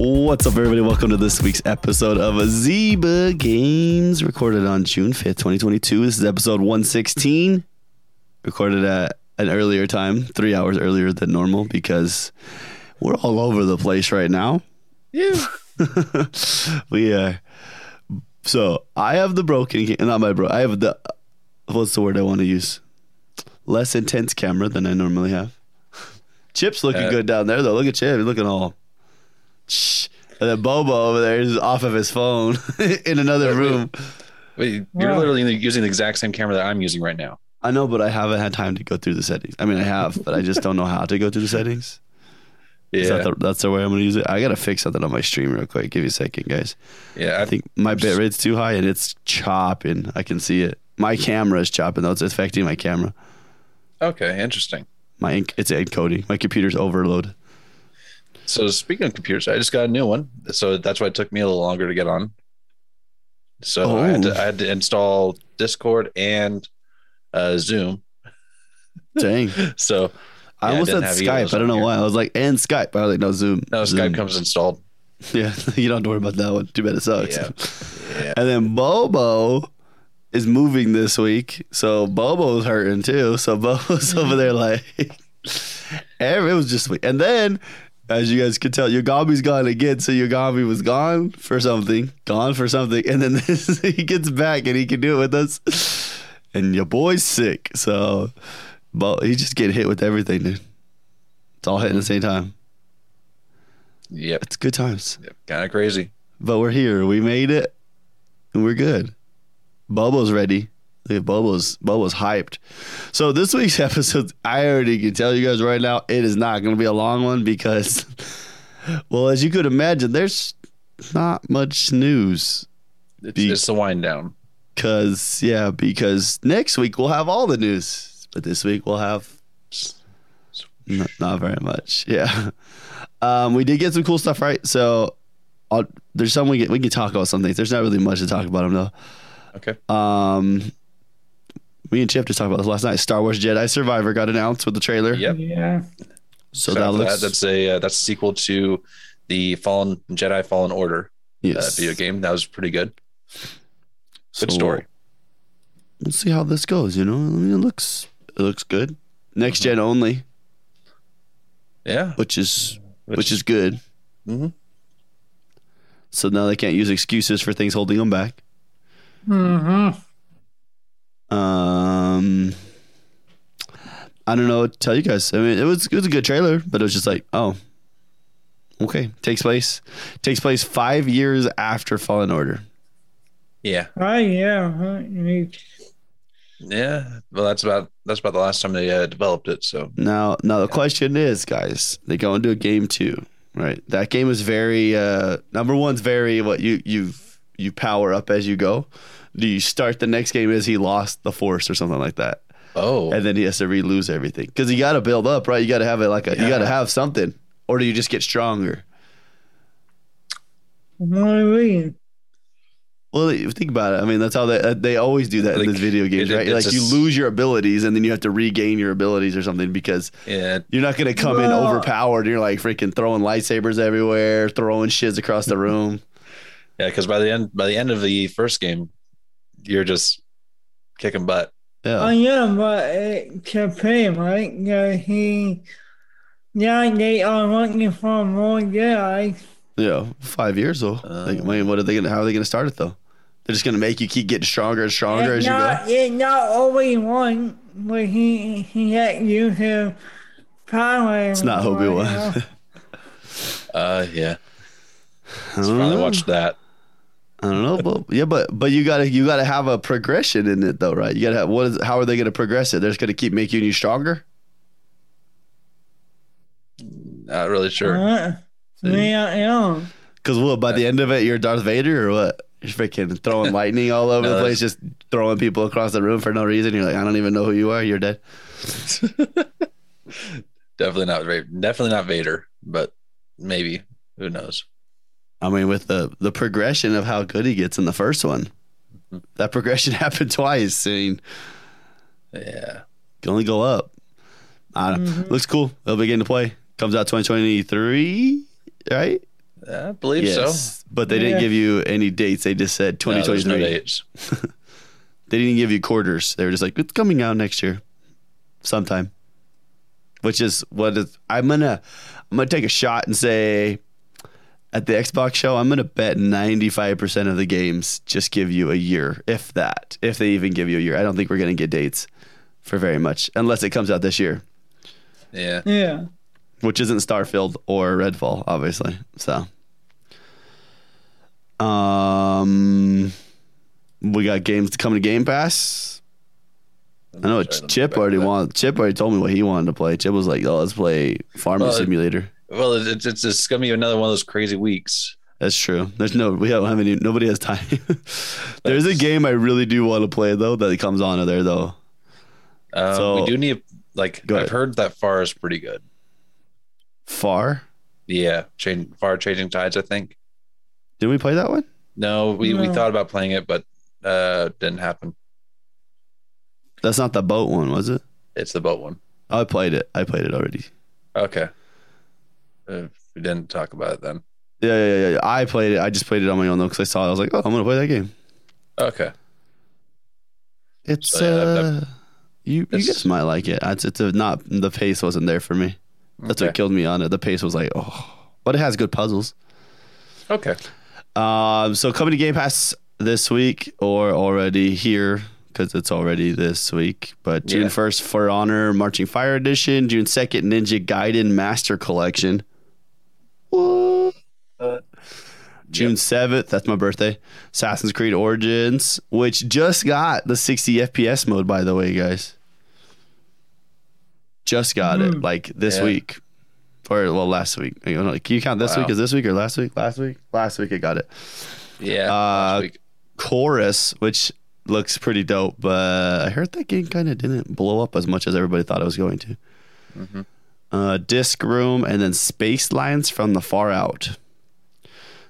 What's up, everybody? Welcome to this week's episode of Zyba Games, recorded on June 5th, 2022. This is episode 116, recorded at an earlier time, three hours earlier than normal, because we're all over the place right now. Yeah. we are. So I have the broken, not my bro. I have the, what's the word I want to use? Less intense camera than I normally have. Chip's looking Uh, good down there, though. Look at Chip. He's looking all. Shh. And then Bobo over there is off of his phone in another room. Wait, you're Wow. literally using the exact same camera that I'm using right now. I know, but I haven't had time to go through the settings. I mean, I have, but I just don't know how to go through the settings. Is that Yeah. the, that's the way I'm going to use it. I got to fix something on my stream real quick. Give me a second, guys. Yeah. I I think my bit rate's too high and it's chopping. I can see it. My camera is chopping though. It's affecting my camera. okay. Interesting. My enc- it's encoding. My computer's overloaded. So speaking of computers, I just got a new one. So that's why it took me a little longer to get on. So I, had Oh. to, I had to install Discord and uh, Zoom. Dang. So I Yeah, I almost said either of Skype. I don't know here. why. I was like, and Skype. I was like, no, Zoom. no, Zoom. Skype comes installed. Yeah, you don't have to worry about that one. Too bad it sucks. Yeah. Yeah. And then Bobo is moving this week. So Bobo's hurting too. So Bobo's over there like it was just. And then as you guys could tell, Yogomi's gone again. So Yogami was gone for something, gone for something. And then this, he gets back and he can do it with us. And your boy's sick. So but he just get hit with everything, dude. It's all hitting at the same time. Yep. It's good times. yep. Kind of crazy. But we're here. We made it. And we're good. Bobo's ready. Look at Bobo's Bobo's hyped. So this week's episode, I already can tell you guys right now, it is not gonna be a long one because well, as you could imagine, there's not much news. It's, Be- it's the wind down. Cause yeah, because next week we'll have all the news. But this week we'll have not, not very much. Yeah. Um, we did get some cool stuff, right? So I'll, there's some we can, we can talk about some things. There's not really much to talk about them though. Okay. Um, me and Chip just talked about this last night. Star Wars Jedi Survivor got announced with the trailer. Yep. Yeah. So Shout that out to looks that's a uh, that's a sequel to the Fallen Jedi Fallen Order uh, yes. video game. That was pretty good. Good So story. We'll see how this goes. You know, I mean, it looks it looks good. Next gen only, Yeah. which is which, is good. Mhm. So now they can't use excuses for things holding them back. Mm-hmm. Um, I don't know what to tell you guys. I mean, it was it was a good trailer, but it was just like, oh, okay. Takes place takes place five years after Fallen Order. yeah. Oh, yeah. huh, Yeah. Well, that's about that's about the last time they uh, developed it. So Now, now the question is, guys, they go into a game two, right? That game is very uh number one's very what you you you power up as you go. Do you start the next game as he lost the force or something like that, oh and then he has to re-lose everything because you got to build up, right? You got to have it like a you got to have something, or do you just get stronger? What do you mean? Well, think about it. I mean, that's how they uh, they always do that in Like, these video games, it- right? Like a you lose your abilities and then you have to regain your abilities or something because yeah. you're not gonna come in Well- overpowered. You're like freaking throwing lightsabers everywhere, throwing shiz across the room. Yeah, because by the end by the end of the first game, you're just kicking butt. Oh, Yeah, yeah, but it's a pay, right? Yeah, he. Yeah, they are looking for more Jedi. yeah. Five years though. like, I mean, what are they gonna? How are they gonna start it though? They're just gonna make you keep getting stronger and stronger as It's you go. not, it's not only one, but he he had you his power. It's not Obi Wan. Uh, yeah. I So don't finally know. watched that. I don't know, but yeah, but but you gotta you gotta have a progression in it though, right? You gotta have what is how are they gonna progress it? They're just gonna keep making you stronger. Not really sure. Uh, me, I know. Because what by the end of it, you're Darth Vader or what? You're freaking throwing lightning all over No, the place, just throwing people across the room for no reason. You're like, I don't even know who you are. You're dead. definitely not Definitely not Vader, but maybe. Who knows? I mean, with the the progression of how good he gets in the first one, that progression happened twice. I mean, Yeah. can only go up. I don't, Mhm. Looks cool. They'll begin to play. Comes out 2023, right? I believe so. But they didn't give you any dates. They just said No, 2023. no dates. they didn't give you quarters. They were just like, it's coming out next year, sometime. Which is what is, I'm gonna I'm gonna take a shot and say at the Xbox show I'm gonna bet 95 percent of the games just give you a year, if that, if they even give you a year. I don't think we're gonna get dates for very much unless it comes out this year, Yeah. Yeah. which isn't Starfield or Redfall, obviously. So, um, we got games coming to Game Pass. I know Sorry, let me Chip already wanted. Chip already told me what he wanted to play. Chip was like, "Oh, let's play Farming Well, it- Simulator." Well, it's, it's it's gonna be another one of those crazy weeks. That's true. There's no, we don't have any. Nobody has time. There's a game I really do want to play though that comes on there though. Um, So- we do need like I've ahead. heard that far is pretty good. Far. Yeah, change far changing tides. I think. Did we play that one? No, we, we thought about playing it, but uh, didn't happen. That's not the boat one, was it? It's the boat one. I played it. I played it already. Okay. Uh, we didn't talk about it then. Yeah, yeah, yeah, yeah. I played it. I just played it on my own though because I saw it. I was like, oh, I'm gonna play that game. Okay. It's So, yeah, that- uh, you you guys might like it. It's it's a, not the pace wasn't there for me. That's what killed me on it. The pace was like, oh, but it has good puzzles. Okay. Um, so coming to Game Pass this week or already here because it's already this week. But June Yeah. first, For Honor Marching Fire Edition. June second, Ninja Gaiden Master Collection. What? June seventh, that's my birthday. Assassin's Creed Origins, which just got the 60 FPS mode, by the way, guys. Just got it Mhm. like this Yeah. week, or well, last week. I don't know, Can you count this Wow. week as this week or last week? Last week, last week I got it. Yeah. Uh. Chorus, which looks pretty dope, but I heard that game kind of didn't blow up as much as everybody thought it was going to. Mhm. Uh, Disc Room and then Space Lines from the Far Out.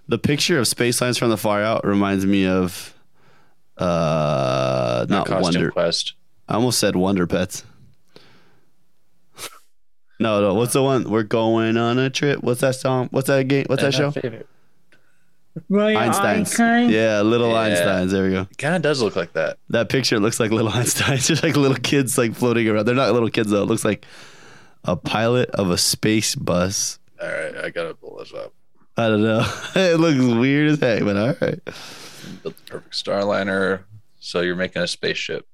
The picture of Space Lines from the Far Out reminds me of uh, not Costume Wonder. Quest. I almost said Wonder Pets. no, no. What's the one? We're going on a trip. What's that song? What's that game? What's that show? Right, Einstein's. Einstein? Yeah, Little Yeah. Einsteins. There we go. Kind of does look like that. That picture looks like little Einsteins, just like little kids like floating around. They're not little kids though. It looks like a pilot of a space bus. All right, I gotta pull this up. I don't know. it looks weird as heck, but all right. Built the perfect starliner. So you're making a spaceship.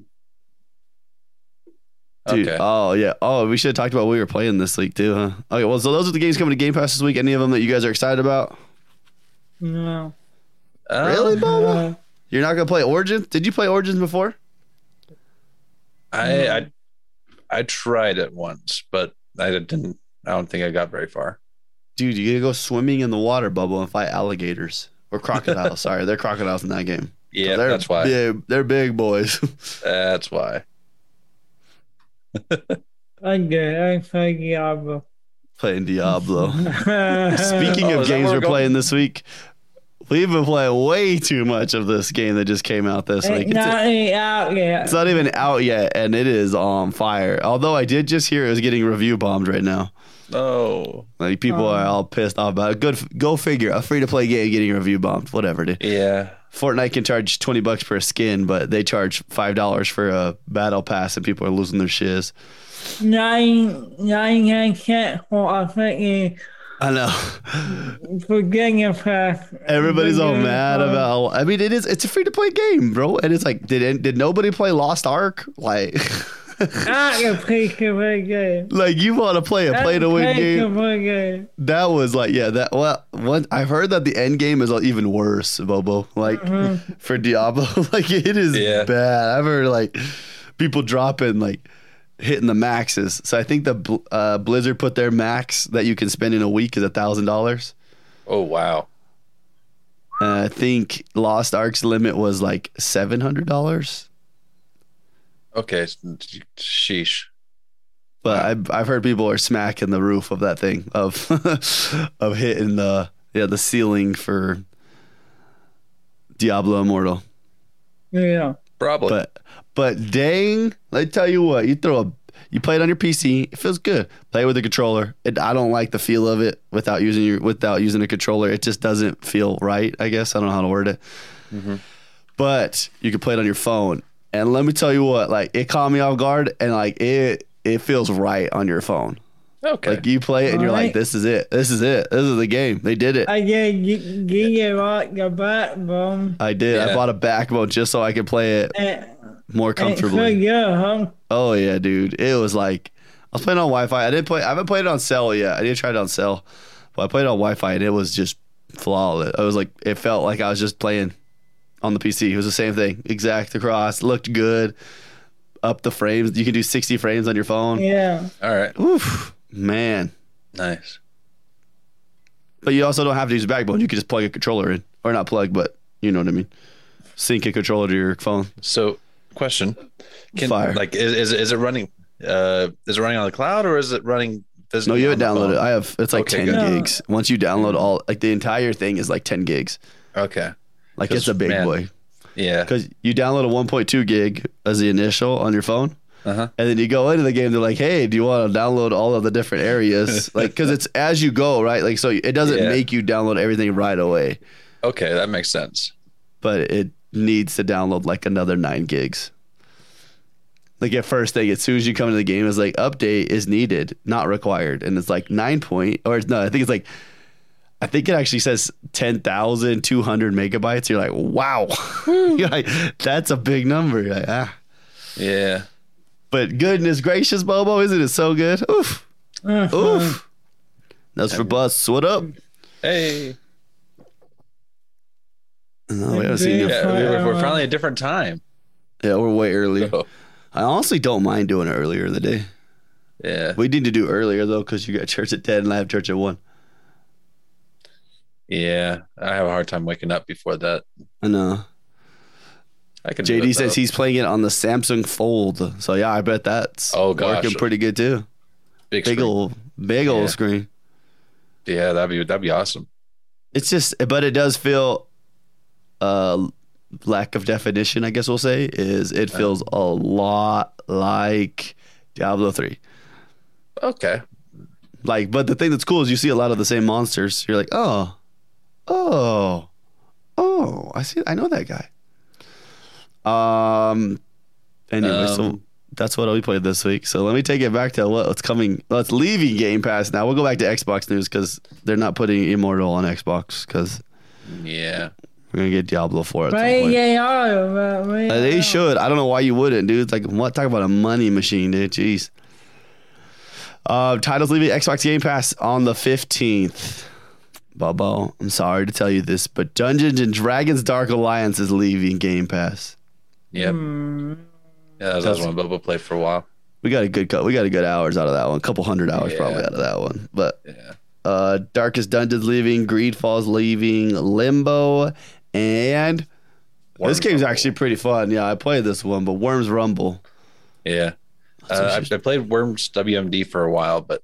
Dude, Okay. oh yeah. Oh, we should have talked about what we were playing this week too, huh? Okay, well, so those are the games coming to Game Pass this week. Any of them that you guys are excited about? No. Um, really, Bobo? Uh, You're not gonna play Origins? Did you play Origins before? I, I I tried it once, but I didn't. I don't think I got very far. Dude, you gotta go swimming in the water bubble and fight alligators or crocodiles. Sorry, they're crocodiles in that game. Yeah, they're that's why. Big, they're big boys. That's why. I did. I played Diablo. Playing Diablo. Speaking Oh, of games we're we're going? playing this week, we've been playing way too much of this game that just came out this week. it's It's, not even out yet. it's not even out yet, and it is on fire. Although I did just hear it was getting review bombed right now. Oh, Like people Oh. are all pissed off about it. Good, go figure. A free to play game getting review bombed. Whatever, dude. yeah. Fortnite can charge twenty bucks per skin, but they charge five dollars for a battle pass, and people are losing their shiz. Nine, nine, nine cents for I think I know. for getting a pass. Everybody's all mad about. I mean, it is. It's a free to play game, bro. And it's like, did did nobody play Lost Ark? Like, I can play the game. like you want to play a play to win game? game. That was like, yeah. That well, one. I've heard that the end game is even worse, Bobo. Like Mhm. for Diablo, like it is Yeah. bad. I've heard like people dropping like hitting the maxes. So I think the uh, Blizzard put their max that you can spend in a week is a thousand dollars. Oh wow. Uh, I think Lost Ark's limit was like seven hundred dollars. Okay. Sheesh. But I've I've heard people are smacking the roof of that thing of of hitting the yeah the ceiling for Diablo Immortal. Yeah. Probably. But but dang, I tell you what, you throw a you play it on your PC. It feels good. Play it with a controller. It, I don't like the feel of it without using your without using a controller. It just doesn't feel right. I guess I don't know how to word it. Mhm. But you can play it on your phone. And let me tell you what, like it caught me off guard, and like it it feels right on your phone. Okay. Like you play it, and you're like, this is it. This is it. This is the game. They did it. I did gi- give you like the backbone. I did. I bought a backbone just so I could play it And, more eh, and so comfortably. good, huh? Oh yeah, dude. It was like I was playing on Wi-Fi. I didn't play. I haven't played it on cell yet. I didn't try it on cell, but I played it on Wi-Fi and it was just flawless. I was like, it felt like I was just playing on the PC. It was the same thing, exact across. Looked good. Up the frames. You can do 60 frames on your phone. Yeah. All right. Oof, man. Nice. But you also don't have to use a backbone. You can just plug a controller in, or not plug, but you know what I mean. Sync a controller to your phone. So, question: Can Fire. like is, is is it running? Uh, is it running on the cloud or is it running? No, you haven't downloaded I have. It's like Okay, 10 good. gigs. Once you download all, like the entire thing is like 10 gigs. Okay. Like it's a big man, boy. Yeah. Because you download a 1.2 gig as the initial on your phone, Uh huh. and then you go into the game. They're like, "Hey, do you want to download all of the different areas?" like, because it's as you go, right? Like, so it doesn't Yeah. make you download everything right away, Okay, that makes sense. but it needs to download like another nine gigs. Like at first thing, as soon as you come into the game, it's like update is needed, not required, and it's like nine point, or no, I think it's like. I think it actually says 10,200 megabytes. You're like, wow. You're like, that's a big number. Like, ah. Yeah. But goodness gracious, Bobo, isn't it so good? Oof. Uh-huh. Oof. That's for Bus. What up? Hey. No, we haven't seen you. Yeah, we're, we're finally a different time. Yeah, we're way early. So, I honestly don't mind doing it earlier in the day. yeah. We need to do earlier though, because you got church at ten and I have church at one. Yeah. I have a hard time waking up before that. I know. I can. JD says he's playing it on the Samsung Fold. So yeah, I bet that's Oh, gosh. working pretty good too. big, Big old, big old Yeah. screen. Yeah, that'd be that'd be awesome. It's just, but it does feel, uh, lack of definition. I guess we'll say is it feels a lot like Diablo three. Okay. Like, but the thing that's cool is you see a lot of the same monsters. You're like, oh, oh, oh, I see. I know that guy. Um. Anyway, so Um, that's what we played this week. So let me take it back to what's coming. Let's leaving Game Pass now. We'll go back to Xbox news because they're not putting Immortal on Xbox because Yeah. we're gonna get Diablo four at some But point. they are, but we Uh, they should. I don't know why you wouldn't, dude. It's like what? Talk about a money machine, dude. Jeez. Uh, titles leaving Xbox Game Pass on the fifteenth. Bubbo, I'm sorry to tell you this, but Dungeons and Dragons: Dark Alliance is leaving Game Pass. Yep. Mm, Yeah, that was That's- one Bobo played for a while. We got a good cut. We got a good hours out of that one. A couple hundred hours Yeah. probably out of that one. But Yeah. uh, Darkest Dungeons leaving, GreedFall's leaving, Limbo, and this game's Rumble. actually pretty fun. Yeah, I played this one, but Worms Rumble. Yeah. Uh, I. I played Worms WMD for a while, but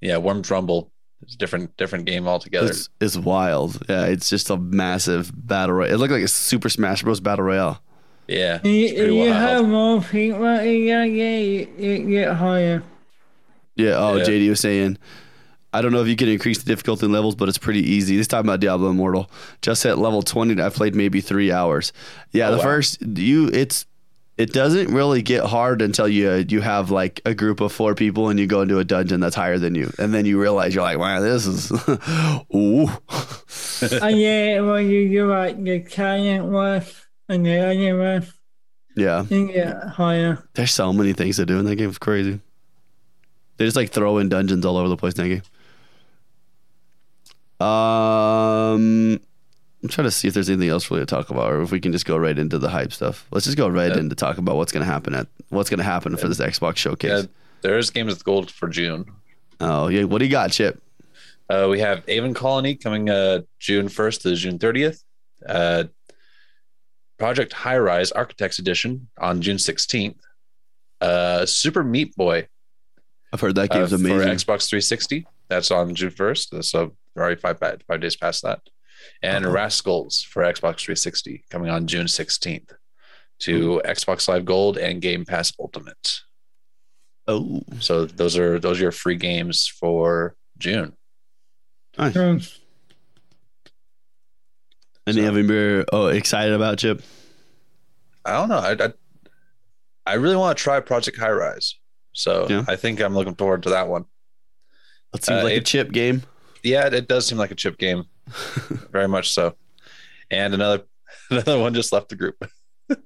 yeah, Worms Rumble is a different different game altogether. It's, it's wild. Yeah, it's just a massive battle royale. It looked like a Super Smash Bros. battle royale. Yeah. You, It's you wild. have more people yeah, yeah, game, you, you get higher. Yeah. Oh, Yeah. JD was saying, I don't know if you can increase the difficulty in levels, but it's pretty easy. This talking about Diablo Immortal. Just at level twenty, I've played maybe three hours. Yeah, Oh, the wow. first you it's it doesn't really get hard until you you have like a group of four people and you go into a dungeon that's higher than you, and then you realize you're like, wow, this is ooh. and uh, yeah, well you do like the talent list and the other list, yeah. you get higher. There's so many things to do in that game. It's crazy. They just like throw in dungeons all over the place in that game. Um, I'm trying to see if there's anything else really to talk about, or if we can just go right into the hype stuff. Let's just go right Yeah. into talk about what's going to happen at what's going to happen for this Xbox showcase. Yeah, there is games with gold for June. Oh yeah, what do you got, Chip? Uh, we have Aven Colony coming uh, June 1st to June 30th. Uh, Project Highrise Architects Edition on June 16th. Uh, Super Meat Boy I've heard that uh, game's for amazing. Xbox 360. That's on June 1st. So we're already five, five days past that. And Uh-huh. Rascals for Xbox 360 coming on June 16th to Xbox Live Gold and Game Pass Ultimate. Oh, So those are those are your free games for June. nice. Any of them you're oh excited about, Chip? I don't know. I I, I really want to try Project Highrise. So Yeah. I think I'm looking forward to that one. That seems Uh, like a chip game. Yeah, it does seem like a chip game. Very much so. And another another one just left the group.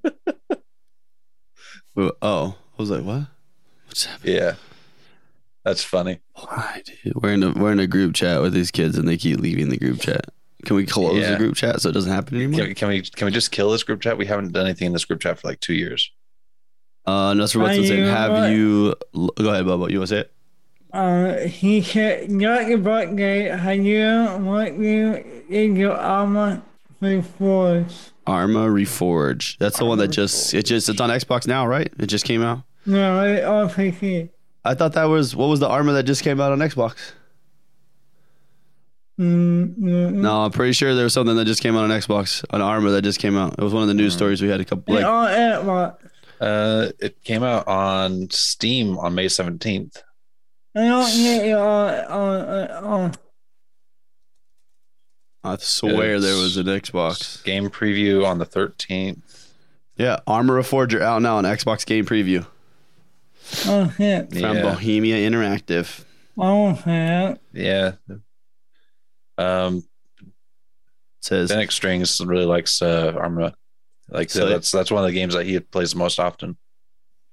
Oh, I was like, what? What's happening? Yeah. That's funny. Why, dude? We're in a we're in a group chat with these kids, and they keep leaving the group chat. Can we close the group chat so it doesn't happen anymore? Can, can we can we just kill this group chat? We haven't done anything in this group chat for like two years. Uh, no, so saying? Have what? you? Go ahead, Bubba. You want to say it? uh, he said, not your birthday, have you want you in your armor before? Arma Reforge. That's the one that just Reforge. it just it's on Xbox now, right? It just came out. No, it all PC. I thought that was what was the Arma that just came out on Xbox? Mm, mm, No, I'm pretty sure there was something that just came out on Xbox, an Arma that just came out. It was one of the news Hmm. stories we had a couple It like all at what? Uh, it came out on Steam on May 17th. I don't get it all on, on, I swear there was an Xbox. Game preview on the 13th. Yeah, Arma Reforger out now on Xbox Game Preview on him. from Yeah. Bohemia Interactive. On him. Yeah. Um, says Fennec Strings really likes uh, Arma. Like So- that's that's one of the games that he plays most often.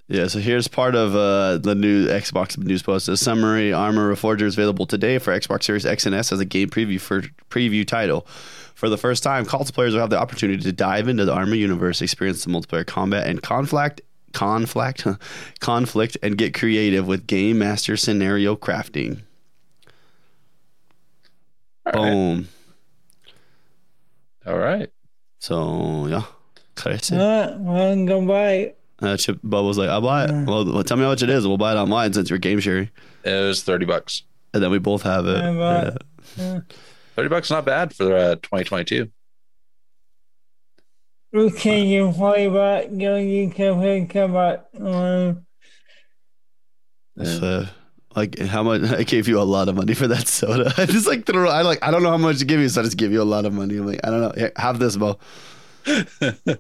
Yeah, so here's part of uh, the new Xbox news post. A summary: Arma Reforger is available today for Xbox Series X and S as a game preview for preview title. For the first time, console players will have the opportunity to dive into the Arma universe, experience the multiplayer combat and conflict, conflict, conflict, and get creative with game master scenario crafting. All right. Boom. All right. So yeah, crazy. What? One go by. Uh, Chip Bubbles like, I'll buy it. Well, well, tell me how much it is. We'll buy it online since you're game sharing, It was 30 bucks. and then we both have it. I bought- Yeah. 30 bucks not bad for uh, 2022. Okay, you play back, go, you can pick up, um, If, uh, like how much I gave you a lot of money for that soda. I just like throw. I like I don't know how much to give you, so I just give you a lot of money. I'm like I don't know. Here, have this, Bo.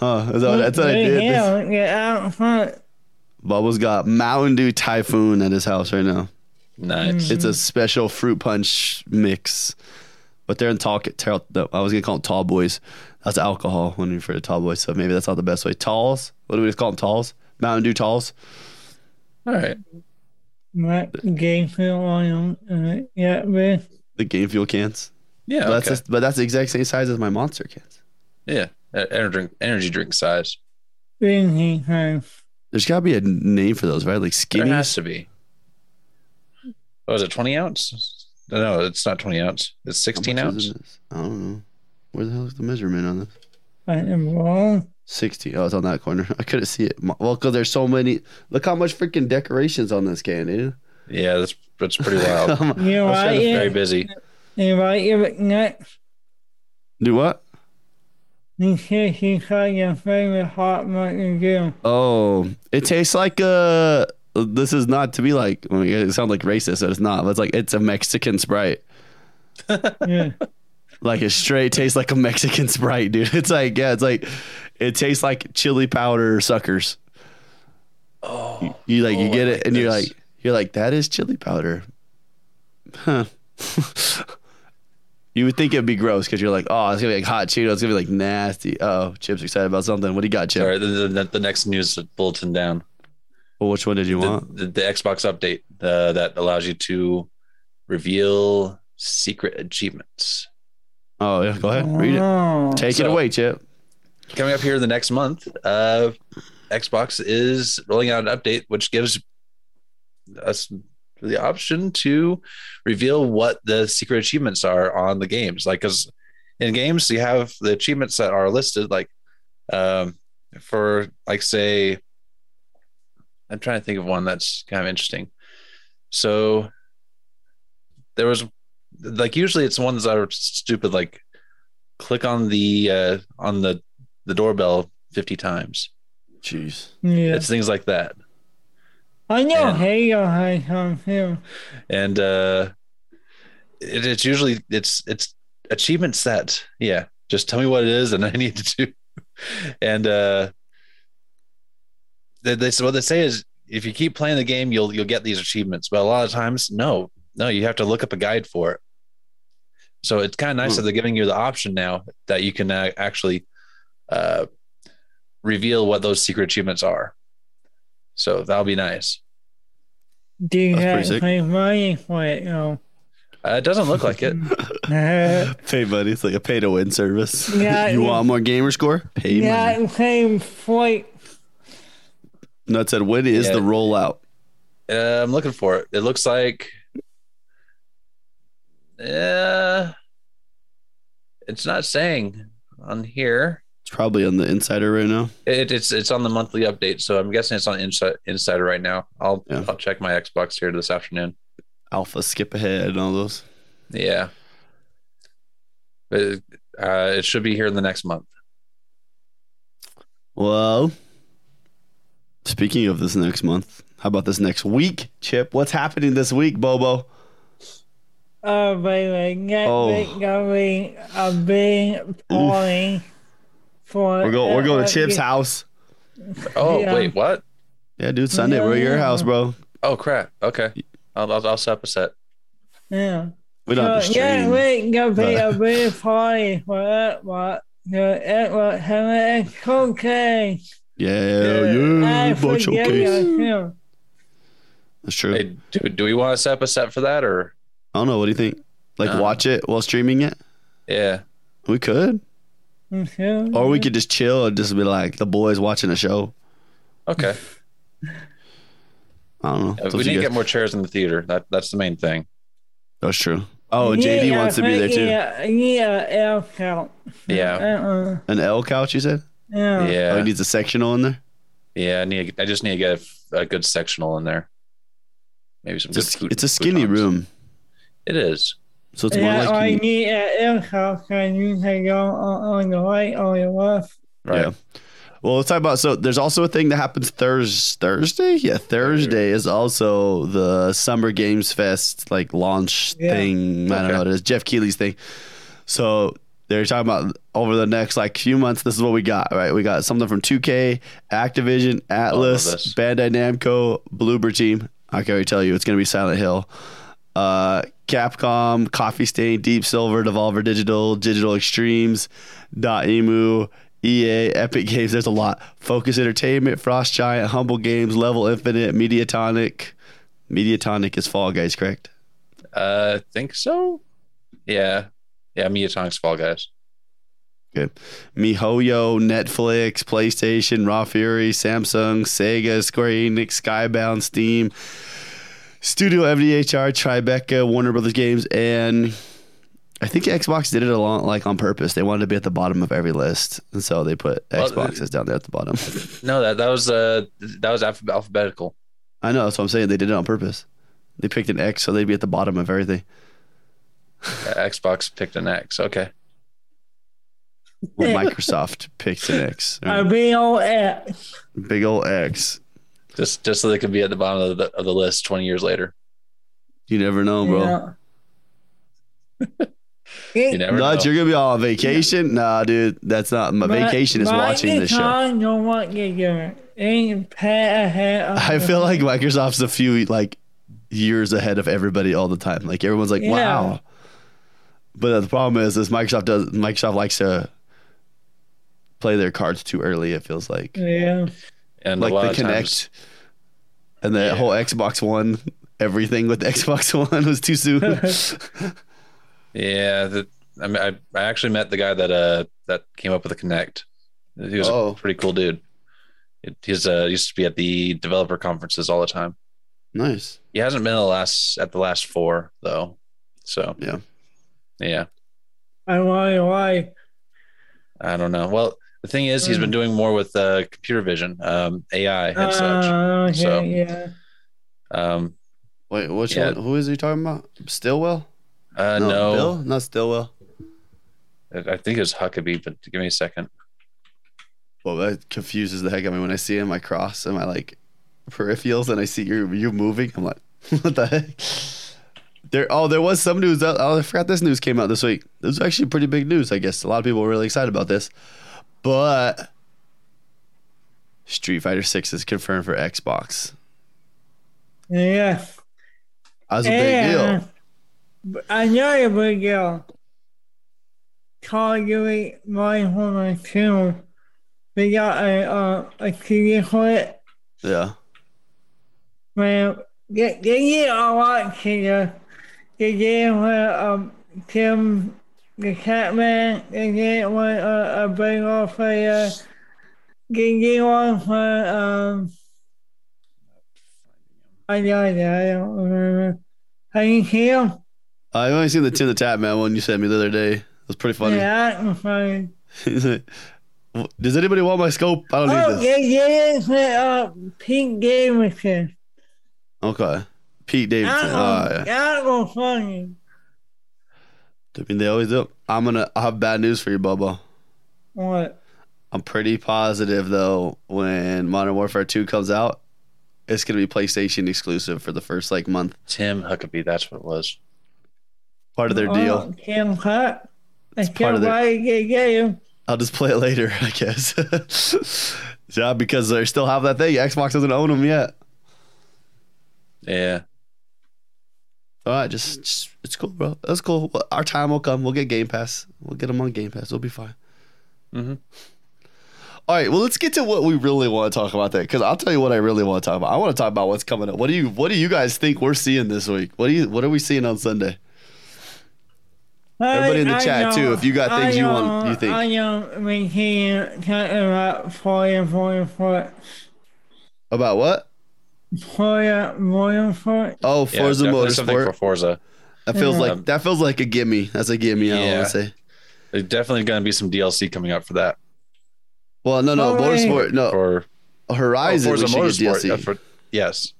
Huh? Is that, that's what I did. This, Yeah, get out front. Bubbles got Mountain Dew Typhoon at his house right now. nice. It's a special fruit punch mix, but they're in tall. tall I was gonna call them tall boys. That's alcohol when you refer to tall boys. So maybe that's not the best way. Talls. What do we just call them? Talls. Mountain Dew Talls. All right. My game feel on, uh, yeah, man. The Game Fuel cans. Yeah. But okay. that's just, but that's the exact same size as my Monster cans. yeah. Uh, Energy drink, energy drink size. Drinking time. There's got to be a name for those, right? Like skinny. There skinny. has to be. What was it 20 ounce? No, no, it's not 20 ounce. It's 16 How ounce. I don't know. Where the hell is the measurement on this? I am wrong. 60. Oh, it's on that corner. I couldn't see it. Well, because there's so many. Look how much freaking decorations on this can, dude. Yeah, that's that's pretty wild. Come on. You I was like very busy. You like it next? Do what? You said she saw your favorite hot Mountain Dew. Oh, it tastes like uh This is not to be like. I mean, it sounds like racist, but it's not. But it's like it's a Mexican Sprite. Yeah. Like it straight tastes like a Mexican Sprite, dude. It's like yeah, it's like it tastes like chili powder suckers. Oh, You like you Oh, get I it like and you're like you're like that is chili powder. Huh. you would think it'd be gross because you're like, oh, it's gonna be like hot Cheetos. It's gonna be like nasty. Oh, Chip's excited about something. What do you got, Chip? sorry. The, the, the next news bulletin down. Well, which one did you The, want? the, the Xbox update uh, that allows you to reveal secret achievements. Oh yeah, go ahead, read it. Oh. Take it away, Chip. Coming up here the next month, uh, Xbox is rolling out an update which gives us the option to reveal what the secret achievements are on the games. Like, because in games you have the achievements that are listed, like um, for like say, I'm trying to think of one that's kind of interesting. So there was like usually it's ones that are stupid, like click on the uh, on the the doorbell 50 times. Jeez. Yeah. It's things like that. I know And- Halo has some too. and uh, it, it's usually it's it's achievement set. Yeah, just tell me what it is, and I need to do. And uh, they, they what they say is if you keep playing the game, you'll you'll get these achievements. But a lot of times, no, no, you have to look up a guide for it. So it's kind of nice Hmm. that they're giving you the option now that you can uh, actually uh, reveal what those secret achievements are. So that'll be nice. Do you That's have to pay money for it though? Uh, it doesn't look like it. Pay money. It's like a pay to win service. Yeah, you want more gamer score? Pay money. pay for it. Nut said, when is Yeah. the rollout? Uh, I'm looking for it. It looks like, uh, it's not saying on here. It's probably on the insider right now. It, it's it's on the monthly update, so I'm guessing it's on Insi- Insider right now. I'll Yeah. I'll check my Xbox here this afternoon. Alpha, skip ahead, and all those. Yeah, but, uh, it should be here in the next month. Well, speaking of this next month, how about this next week, Chip? What's happening this week, Bobo? Oh, baby, next Oh. week gonna be a big party for. We're going. We're going to Chip's yeah, house. Oh Yeah. wait, what? Yeah, dude. Sunday, we're at your Yeah. house, bro. Oh crap. Okay, I'll I'll, I'll set up a set. Yeah. We don't have to So, yeah, stream. we gonna be but- a big party for that. What? The Edward Henry Showcase. Yeah, Yeah. yeah, I boy, forget showcase. you. That's true. Hey, do, do we want to set up a set for that or? I don't know. What do you think? Like, watch it while streaming it? Yeah. We could, Mhm. or we could just chill and just be like the boys watching a show. Okay. I don't know. Uh, we need to get more chairs in the theater. That that's the main thing. That's true. Oh, and JD Yeah, wants to be there too. Yeah, yeah, L count. Yeah. Uh-uh. An L couch, you said? Yeah. Yeah. Oh, he needs a sectional in there. yeah. I need. I just need to get a, a good sectional in there. Maybe some It's good a, food. it's a skinny futons. room, It is. so it's more Yeah, like you- need an L and you can go on, on the right or the left. Right. Yeah. Well, let's talk about. So there's also a thing that happens Thurs Thursday. Yeah, Thursday is also the Summer Games Fest like launch Yeah. thing. I don't know what it is. Geoff Keighley's thing. So they're talking about over the next like few months. This is what we got. Right, we got something from 2K, Activision, Atlus. Bandai Namco, Bloober Team. I can already tell you it's gonna be Silent Hill. Uh, Capcom, Coffee Stain, Deep Silver, Devolver Digital, Digital Extremes, Dotemu, EA, Epic Games. There's a lot. Focus Entertainment, Frost Giant, Humble Games, Level Infinite, Mediatonic. Mediatonic is Fall Guys, correct? Uh, I think so. Yeah. Yeah. Miyaton's Fall Guys. Good. MiHoYo, Netflix, PlayStation, Raw Fury, Samsung, Sega, Square Enix, Skybound, Steam, Studio MDHR, Tribeca, Warner Brothers Games, and I think Xbox did it a lot like on purpose. They wanted to be at the bottom of every list, and so they put Well, Xboxes down there at the bottom. No, that that was uh that was alpha- alphabetical. I know that's what I'm saying. They did it on purpose. They picked an X, so they'd be at the bottom of everything. Uh, Xbox picked an X. Okay. Well, Microsoft picked an X, A big old X. big old X. Just just so they could be at the bottom of the of the list 20 years later. You never know, bro. Yeah. You never Nudge, know. you're gonna be on vacation? Nah, dude, that's not my vacation. Is watching this show. I know what you're doing. Ain't pat ahead. of I feel like Microsoft's a few like years ahead of everybody all the time. Like everyone's like, Yeah. wow. But the problem is, is Microsoft does Microsoft likes to play their cards too early. It feels like Yeah. and like a lot the of Kinect times, and the Yeah. whole Xbox One. Everything with the Xbox One was too soon. yeah. The, I mean, I, I actually met the guy that uh that came up with the Kinect. He was Oh. a pretty cool dude. It, he's uh used to be at the developer conferences all the time. nice. He hasn't been at the last at the last four though. So Yeah. yeah. I wonder why. I don't know. Well, the thing is, he's been doing more with uh, computer vision, um, AI, and such. Uh, okay, So- yeah. Um, Wait, which Yeah. one? Who is he talking about? Stillwell? uh, no, Bill? Not Stillwell. I think it was Huckaby, but give me a second. Well, that confuses the heck out of me when I see him. I cross and I like peripherals and I see you you moving. I'm like, what the heck? There oh there was some news that oh I forgot this news came out this week. This was actually pretty big news, I guess. A lot of people were really excited about this. But Street Fighter Six is confirmed for Xbox. Yeah. That's a big deal. Another big deal. Call of Duty Modern Warfare 2. They got a, uh, a CD for it. Yeah. Man, they, they did a lot to the, they did with um, Tim the Tatman. They did with uh, a big warfare. They did one for um. I got it. I don't remember. Have you seen him? I've only seen the Tim the Tatman one you sent me the other day. It was pretty funny. Yeah, that was funny. Like, Does anybody want my scope? I don't Oh, need this. yeah, yeah, it's uh, Pete Davidson. Okay. Pete Davidson. That Oh, was, yeah. that was funny. I mean, they always do. I'm gonna. I have bad news for you, Bubba. What? I'm pretty positive though when Modern Warfare 2 comes out, it's gonna be PlayStation exclusive for the first like month. Tim Huckaby, that's what it was. Part of their Oh, deal. Tim Cut. I It's part of can't their- wait to get him. I'll just play it later, I guess. yeah, because they still have that thing. Xbox doesn't own them yet. Yeah. All right, just, just it's cool, bro. That's cool. Our time will come. We'll get Game Pass. We'll get them on Game Pass. We'll be fine. Mhm. All right. Well, let's get to what we really want to talk about there. Because I'll tell you what I really want to talk about. I want to talk about what's coming up. What do you What do you guys think we're seeing this week? What do you What are we seeing on Sunday? Everybody in the I- I chat, too, if you got things I you want- you think. I know we can talk about Foya Motorsport. About what? Foya Motorsport. Oh, Yeah, Forza definitely something for Motorsport. Forza. that feels Yeah. like that feels like a gimme. That's a gimme. I Yeah. want to say. There's definitely going to be some DLC coming up for that. Well, no, no, Oh. Motorsport. No, For Horizon. oh, Forza we should get Motorsport. DLC. uh, for, yes.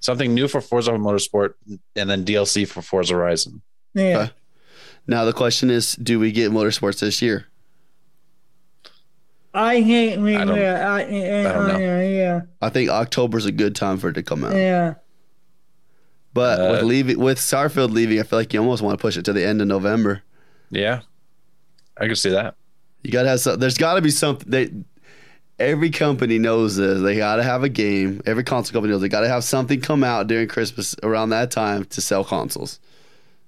Something new for Forza Motorsport and then DLC for Forza Horizon. Yeah. Okay. Now the question is, do we get Motorsports this year? I hate we I don't- I, I, don't know. Yeah. I think October's a good time for it to come out. Yeah. But with Uh, leaving with Starfield leaving, I feel like you almost want to push it to the end of November. Yeah. I can see that. You gotta have some. There's got to be something. They every company knows this. They got to have a game. Every console company knows they got to have something come out during Christmas around that time to sell consoles.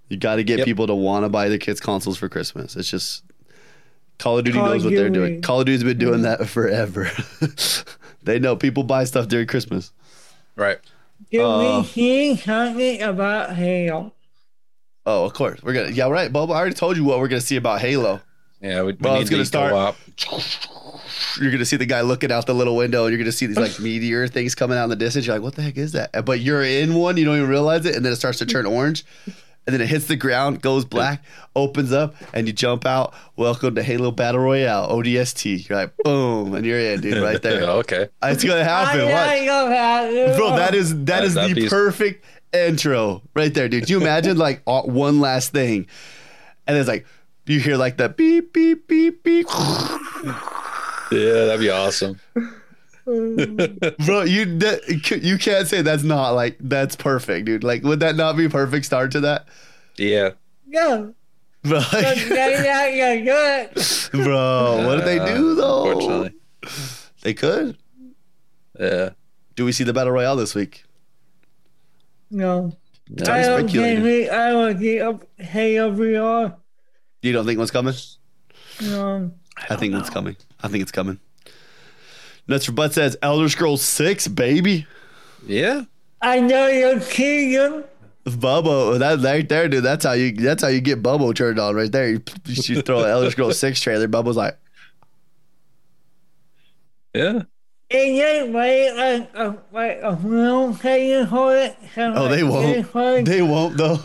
You got to get Yep. people to want to buy their kids consoles for Christmas. It's just Call of Duty Call knows what they're doing. Call of Duty's been doing that forever. they know people buy stuff during Christmas. Right. Do Uh, we see something about Halo? Oh, of course. We're gonna. Yeah, right, Bob. I already told you what we're gonna see about Halo. Yeah. We, we Well, need it's gonna the start- co-op. You're gonna see the guy looking out the little window, and you're gonna see these like meteor things coming out in the distance. You're like, "What the heck is that?" But you're in one, you don't even realize it, and then it starts to turn orange, and then it hits the ground, goes black, opens up, and you jump out. Welcome to Halo Battle Royale ODST. You're like, boom, and you're in, dude, right there. okay. It's gonna happen. I Watch. Bro, that is that That- is that the piece- perfect intro right there, dude. Do you imagine like one last thing, and it's like you hear like the beep beep beep beep. Yeah, that'd be awesome. Bro, you that, you can't say that's not like that's perfect, dude. Like, would that not be a perfect start to that? Yeah. Yeah. Bro, But like, they not gonna do bro, what did they do uh, though? Unfortunately. They could. Yeah. Do we see the battle royale this week? No. It's I don't speculated. think we, I will get up Halo VR. You don't think one's coming? No. I, think it's coming. I think it's coming. Nuts for Butt says Elder Scrolls Six, baby. Yeah. I know you're kidding. Bubbo, that right there, dude. That's how you. That's how you get Bubbo turned on, right there. You, you throw an Elder Scrolls Six trailer. Bubbo's like, Yeah. And they wait like a, like a film thing for it. Oh, they won't. They, They won't though.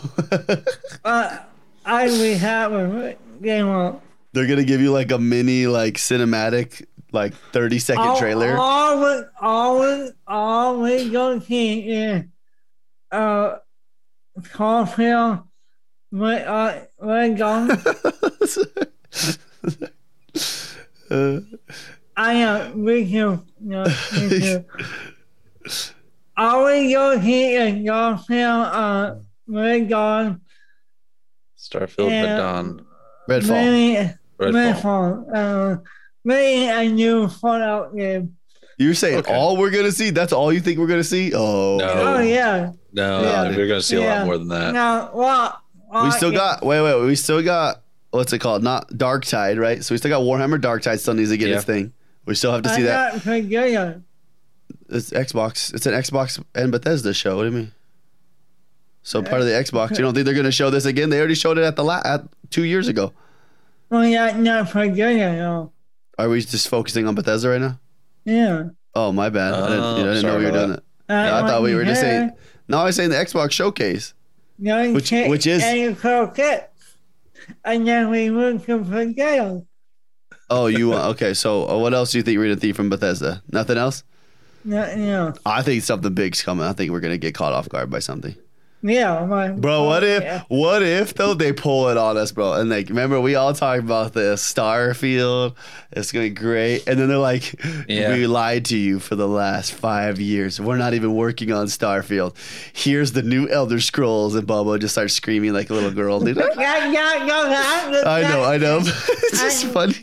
uh, I we happy, but they won't. They're gonna give you like a mini, like cinematic, like thirty second all, trailer. All we, all we, all we gonna see is uh, Caulfield with uh, with gun. Uh, I am with you. No, with you. Are we going to see a Garfield uh, Red Dawn? Starfield, Yeah. Red Dawn, Redfall. Maybe, Redfall. Redfall. Uh, maybe a new Fallout game. You're saying Okay. all we're gonna see? That's all you think we're gonna see? Oh, No. Oh, yeah. No, Yeah. we're going to see a Yeah. lot more than that. Now, what? we still game- got. Wait, wait. We still got. What's it called? Not Dark Tide, right? So we still got Warhammer Dark Tide. Still needs to get Yeah. its thing. We still have to I see that. got Pagaya. It's Xbox. It's an Xbox and Bethesda show. What do you mean? So part of the Xbox. You don't think they're gonna show this again? They already showed it at the la- at two years ago. Oh, yeah, not Pagaya, no. Are we just focusing on Bethesda right now? Yeah. Oh my bad. I didn't, Oh, I didn't know sorry we were about doing that. it. Yeah, I thought we were just saying. saying. No, I was saying the Xbox showcase. Which- Which, which is- And you cook it. And then we moved to Pagaya. Oh, you want okay? So uh, what else do you think we're gonna see from Bethesda? Nothing else? Nothing else. I think something big's coming. I think we're gonna get caught off guard by something. Yeah, my, Bro, what if Yeah. what if though they pull it on us, bro? And like remember we all talked about this Starfield, it's gonna be great. And then they're like, Yeah. We lied to you for the last five years. We're not even working on Starfield. Here's the new Elder Scrolls, and Bubba just starts screaming like a little girl. dude. Yeah, yeah, yeah, yeah, I know, I know. it's just I- funny.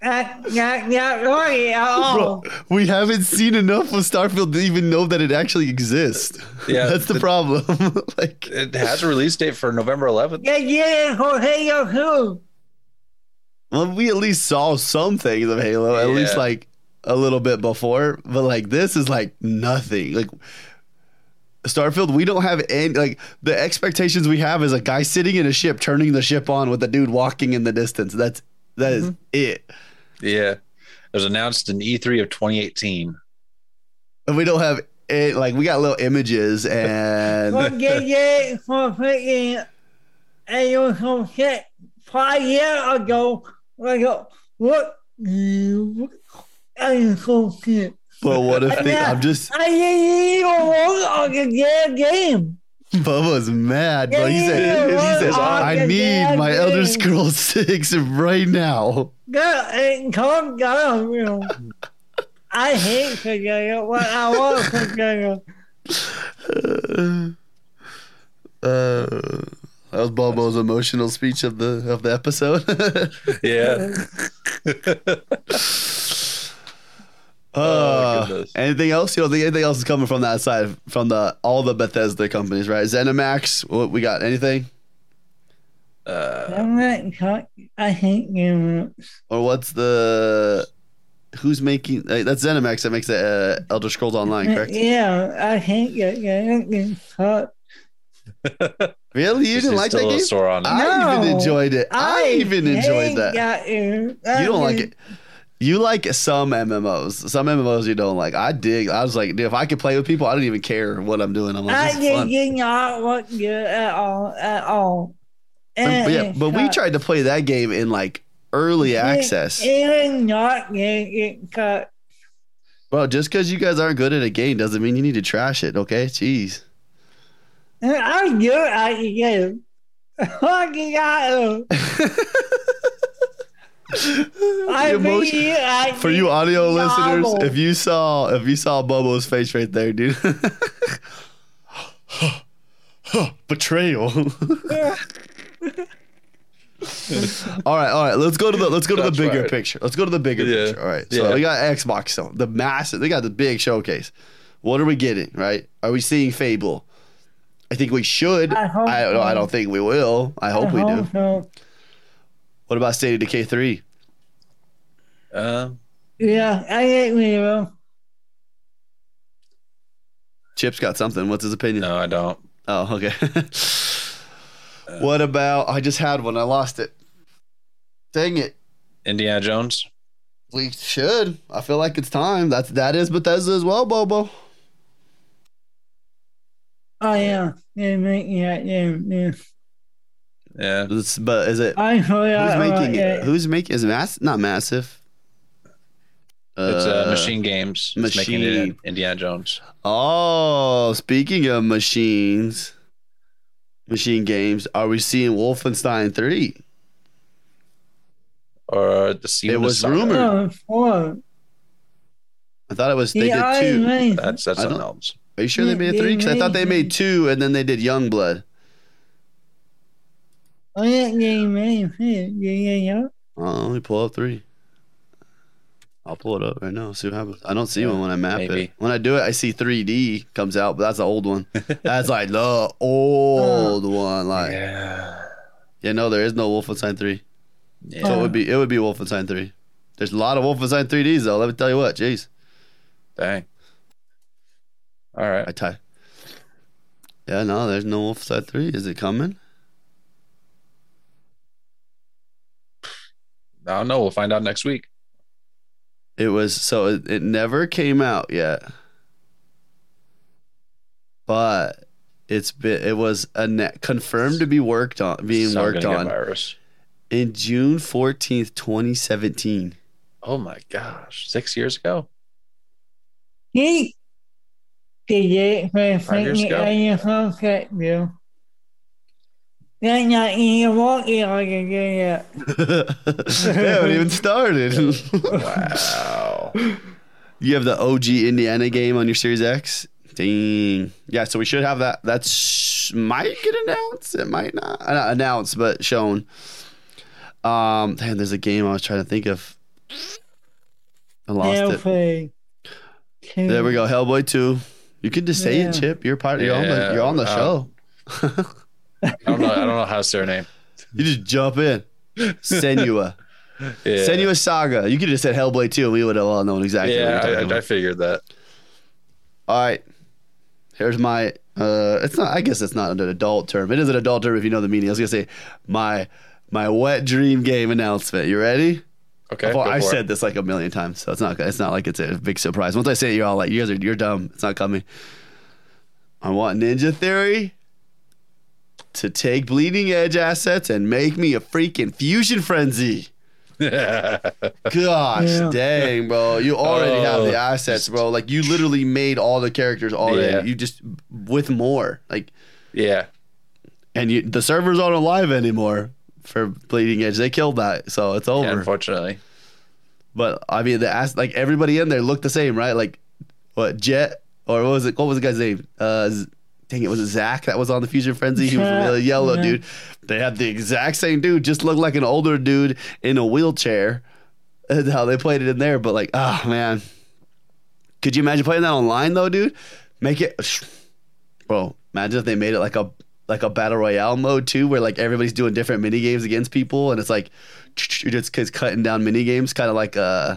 Yeah, yeah, yeah, right. Bro, we haven't seen enough of Starfield to even know that it actually exists. Yeah, That's the the- problem. like It has a release date for November 11th. Yeah, yeah, for Halo 2. Well, we at least saw some things of Halo, at least like a little bit before. But like this is like nothing. Like Starfield, we don't have any like the expectations we have is a guy sitting in a ship turning the ship on with a dude walking in the distance. That's that is mm-hmm. it. Yeah. It was announced in E3 of 2018. And we don't have it like we got little images and For yeah, yeah, for freaking Halo some shit five years ago. Like, uh, what? Halo some shit. but what if they I'm just I didn't even work on the damn game. Bubba's mad, bro. He Yeah, said, yeah, he said yeah. I need my yeah. Elder Scrolls 6 right now. Girl, and calm down, you know. I hate Pagaya. What I want Pagaya. Uh, that was Bobo's emotional speech of the of the episode. Yeah. Uh, anything else? You don't think anything else is coming from that side from the all the Bethesda companies, right? Zenimax, what we got? Anything? Uh, I'm not talk- I hate games. Or what's the who's making uh, that's Zenimax that makes the uh, Elder Scrolls Online, correct? Yeah, I hate it. Yeah, it's hot. Really? You just didn't like that game? sore on it. I even No. enjoyed it. I, even enjoyed that. game. You don't like it. You like some MMOs. Some MMOs you don't like. I dig. I was like, dude, if I could play with people, I don't even care what I'm doing. I'm like, I this is fun. did not look good at all. At all. But, but yeah, but we tried to play that game in like early access. Even not getting cut. Bro, just because you guys aren't good at a game doesn't mean you need to trash it, okay? Jeez. I'm good at the game. Fucking got I emotion- mean, I For you audio listeners, novel. if you saw if you saw Bobo's face right there, dude. Betrayal. all right, all right. Let's go to the let's go to the bigger right. picture. Let's go to the bigger Yeah. picture. All right. So Yeah. we got Xbox so the massive they got the big showcase. What are we getting, right? Are we seeing Fable? I think we should. I hope I, no, I don't think we will. I hope we do. so. What about State of Decay 3? Uh, Yeah, I think we will. Chip's got something. What's his opinion? no, I don't. Oh, okay. what about I just had one. I lost it. Dang it. Indiana Jones. We should. I feel like it's time. That's that is Bethesda as well, Bobo. Oh yeah, yeah, yeah, yeah, yeah. Yeah. It's, but is it I forgot who's about making it? it. Who's making is it mass not massive? It's uh, Machine Games. It's making it Machine. Indiana Jones. Oh, speaking of machines, machine games, are we seeing Wolfenstein 3? Or the Season It was Saga. rumored. Oh, four. I thought it was they Yeah, did two. mean, That's that's something else. Are you sure they made three? Because I thought they made two, and then they did Young Blood. Oh, yeah, they made three. Yeah, yeah. Oh, let me pull up three. I'll pull it up right now. See what happens. I don't see one when I map it. When I do it, I see 3D comes out, but that's the old one. that's like the old one. Like, yeah. Yeah. no, there is no Wolfenstein 3. Yeah. So it would be it would be Wolfenstein 3. There's a lot of Wolfenstein 3Ds though. Let me tell you what. Jeez, Dang. All right. I tie. Yeah, no, there's no Wolfenstein 3. Is it coming? I don't know. We'll find out next week. It was so it, it never came out yet, but it's been it was a net, confirmed to be worked on being So worked on Virus. in June fourteenth, twenty seventeen. Oh my gosh. Six years ago? He did it for Five years thinking ago? on you. Then walking on it yet. they haven't even started. Wow. you have the OG Indiana game on your Series X. Dang. Yeah, so we should have that. That's might get announced. It might not, uh, not announced, but shown. Um, damn, there's a game I was trying to think of. I lost it. Hellblade. There we go. Hellboy two. You can just say Yeah. it, Chip. You're part. You're on the. Yeah, You're on the wow. show. I don't know. I don't know how to say her name. you just jump in. Senua. Yeah. Senua Saga. You could have said Hellboy two. We would have all known exactly. what Yeah, I, I, I figured that. All right. Here's my. Uh, it's not. I guess it's not an adult term. It is an adult term if you know the meaning. I was gonna say my my wet dream game announcement. You ready? Okay. Well, go I for it. said this like a million times, so it's not. It's not like it's a big surprise. Once I say it, you're all like, "You guys are you're dumb. It's not coming." I want Ninja Theory to take Bleeding Edge assets and make me a freaking Fusion Frenzy. Gosh, Yeah. dang, bro! You already have the Oh, assets, bro. Like you literally made all the characters already. Yeah. You just with more, like, yeah. and you the servers aren't alive anymore for Bleeding Edge. They killed that, so it's over. yeah. Unfortunately. But I mean, the ass like everybody in there looked the same, right? Like what Jet or what was it? What was the guy's name? Uh, Z- dang it, was it Zach that was on the Fusion Frenzy? He was Yeah, the yellow yeah. dude. They had the exact same dude, just looked like an older dude in a wheelchair. And how they played it in there, but like, oh man, could you imagine playing that online though, dude? Make it, bro. Imagine if they made it like a like a battle royale mode too, where like everybody's doing different mini games against people, and it's like you're just cause cutting down mini games, kind of like uh,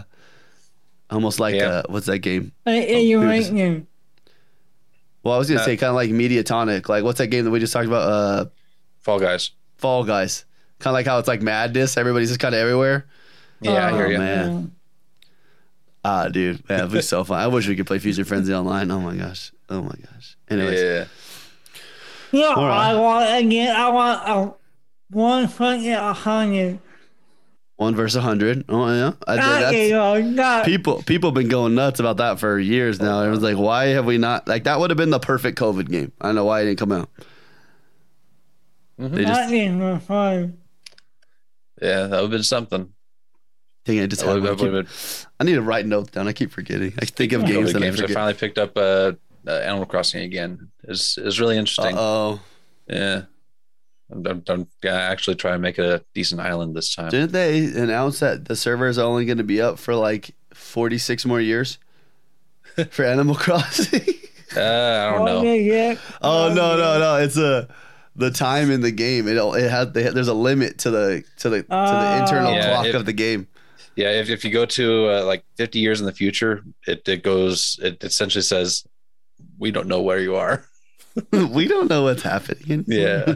almost like Yeah. uh, what's that game? Hey, hey, you dude, right just- now. Well, I was gonna Uh, say kind of like Mediatonic. Like what's that game that we just talked about? Uh, Fall guys. Fall Guys. Kind of like how it's like Madness. Everybody's just kind of everywhere. Yeah, I hear Oh, you. man. Ah, dude, man, it'd be so fun. I wish we could play Fusion Frenzy online. Oh my gosh. Oh my gosh. Anyways, Yeah. Yeah, All right. I want again. I want a one hundred a hundred. One versus a hundred. Oh yeah, I did. That's, not people people have been going nuts about that for years now. Everyone's like, why have we not like that would have been the perfect COVID game. I don't know why it didn't come out. Mhm. They just not in the fun. Yeah, that would have been something. dang it, I just That would I, keep, I need to write notes down. I keep forgetting. I think of games that I games. I forget. finally picked up uh, uh, Animal Crossing again. Is is really interesting. oh, Yeah. I'm, I'm, I'm gonna actually try and make it a decent island this time. didn't they announce that the server is only going to be up for like forty six more years for Animal Crossing? Uh, I don't know. Yeah. Oh no no no! It's a the time in the game. It it had they, there's a limit to the to the to the Oh. internal Yeah, clock it- of the game. Yeah, if, if you go to uh, like 50 years in the future, it, it goes, it essentially says, we don't know where you are. we don't know what's happening. Yeah.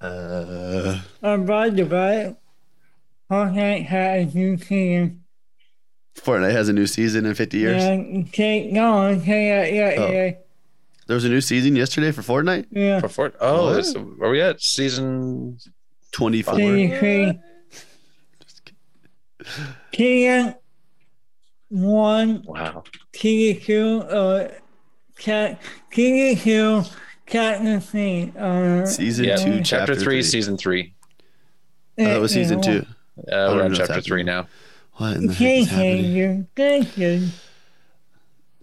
Uh, I'm about to buy. Fortnite has a new season. Fortnite has a new season in 50 years. Yeah, take no, yeah, yeah, Oh. yeah, There was a new season yesterday for Fortnite. yeah. For Fort, oh, What? it's, are we at season? 24. Twenty-three. Season one, Wow. season two, uh, cat, season two, chapter three. Uh, Season Yeah, two, chapter, chapter three, three. season three. Oh, that was season two. Uh, we're on chapter happening. three now. What in the heck is Thank happening? you, thank you.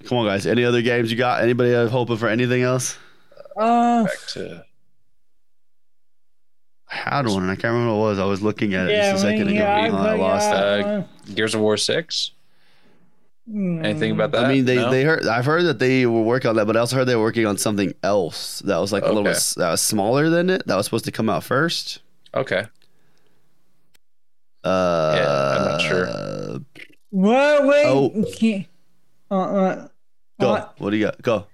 Come on, guys. Any other games you got? Anybody uh, hoping for anything else? Uh, Back to I had one and I can't remember what it was. I was looking at it yeah, just a second ago. yeah, Oh, I lost it. Uh, Gears of War Six. Anything about that? I mean, they, No? they heard. I've heard that they were working on that, but I also heard they were working on something else that was like a little bit that was smaller than it. That was supposed to come out first. Okay. Uh, I'm not sure. What we Oh. can, uh, uh, Go. uh, What do you got? Go.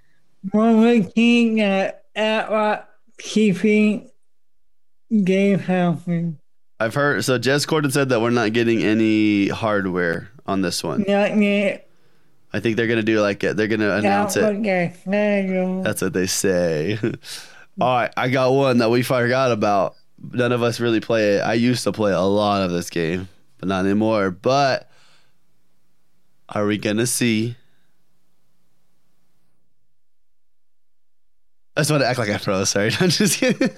what we can at, at what keeping game healthy. I've heard. So Jez Corden said that we're not getting any hardware on this one. Not yet. I think they're gonna do like it. they're gonna announce it. say. That's what they say. All right, I got one that we forgot about. None of us really play it. I used to play a lot of this game, but not anymore. But are we gonna see? I just want to act like I froze. Sorry, I'm just kidding.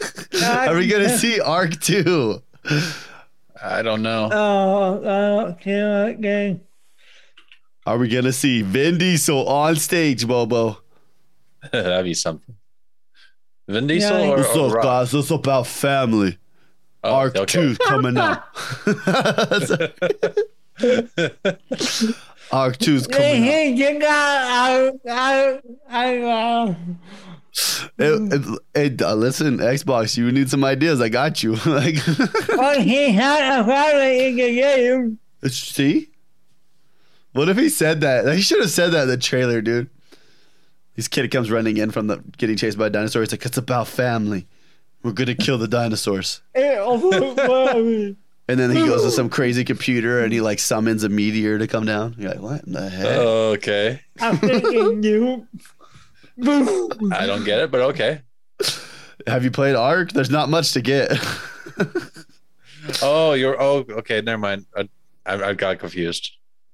are we gonna see Ark Two? I don't know. Oh, I don't care Are we gonna see Vin Diesel on stage, Bobo? That'd be something. Vin Diesel Yeah. or, What's or up, guys? It's about family. Oh, Ark okay. Two coming out. Ark Two's coming out. Hey, you got, I, I, I, uh, It, it, it- uh, listen, Xbox, you need some ideas. I got you. like, well, he had a family in the game. see, what if he said that? He should have said that in the trailer, dude. This kid comes running in from the getting chased by a dinosaur. He's like, "It's about family. We're gonna kill the dinosaurs." And then he goes to some crazy computer and he like summons a meteor to come down. You're like, "What in the heck?" okay. I'm thinking you. I don't get it, but okay. Have you played Ark? There's not much to get. Oh, you're oh okay. Never mind. I, I, I got confused.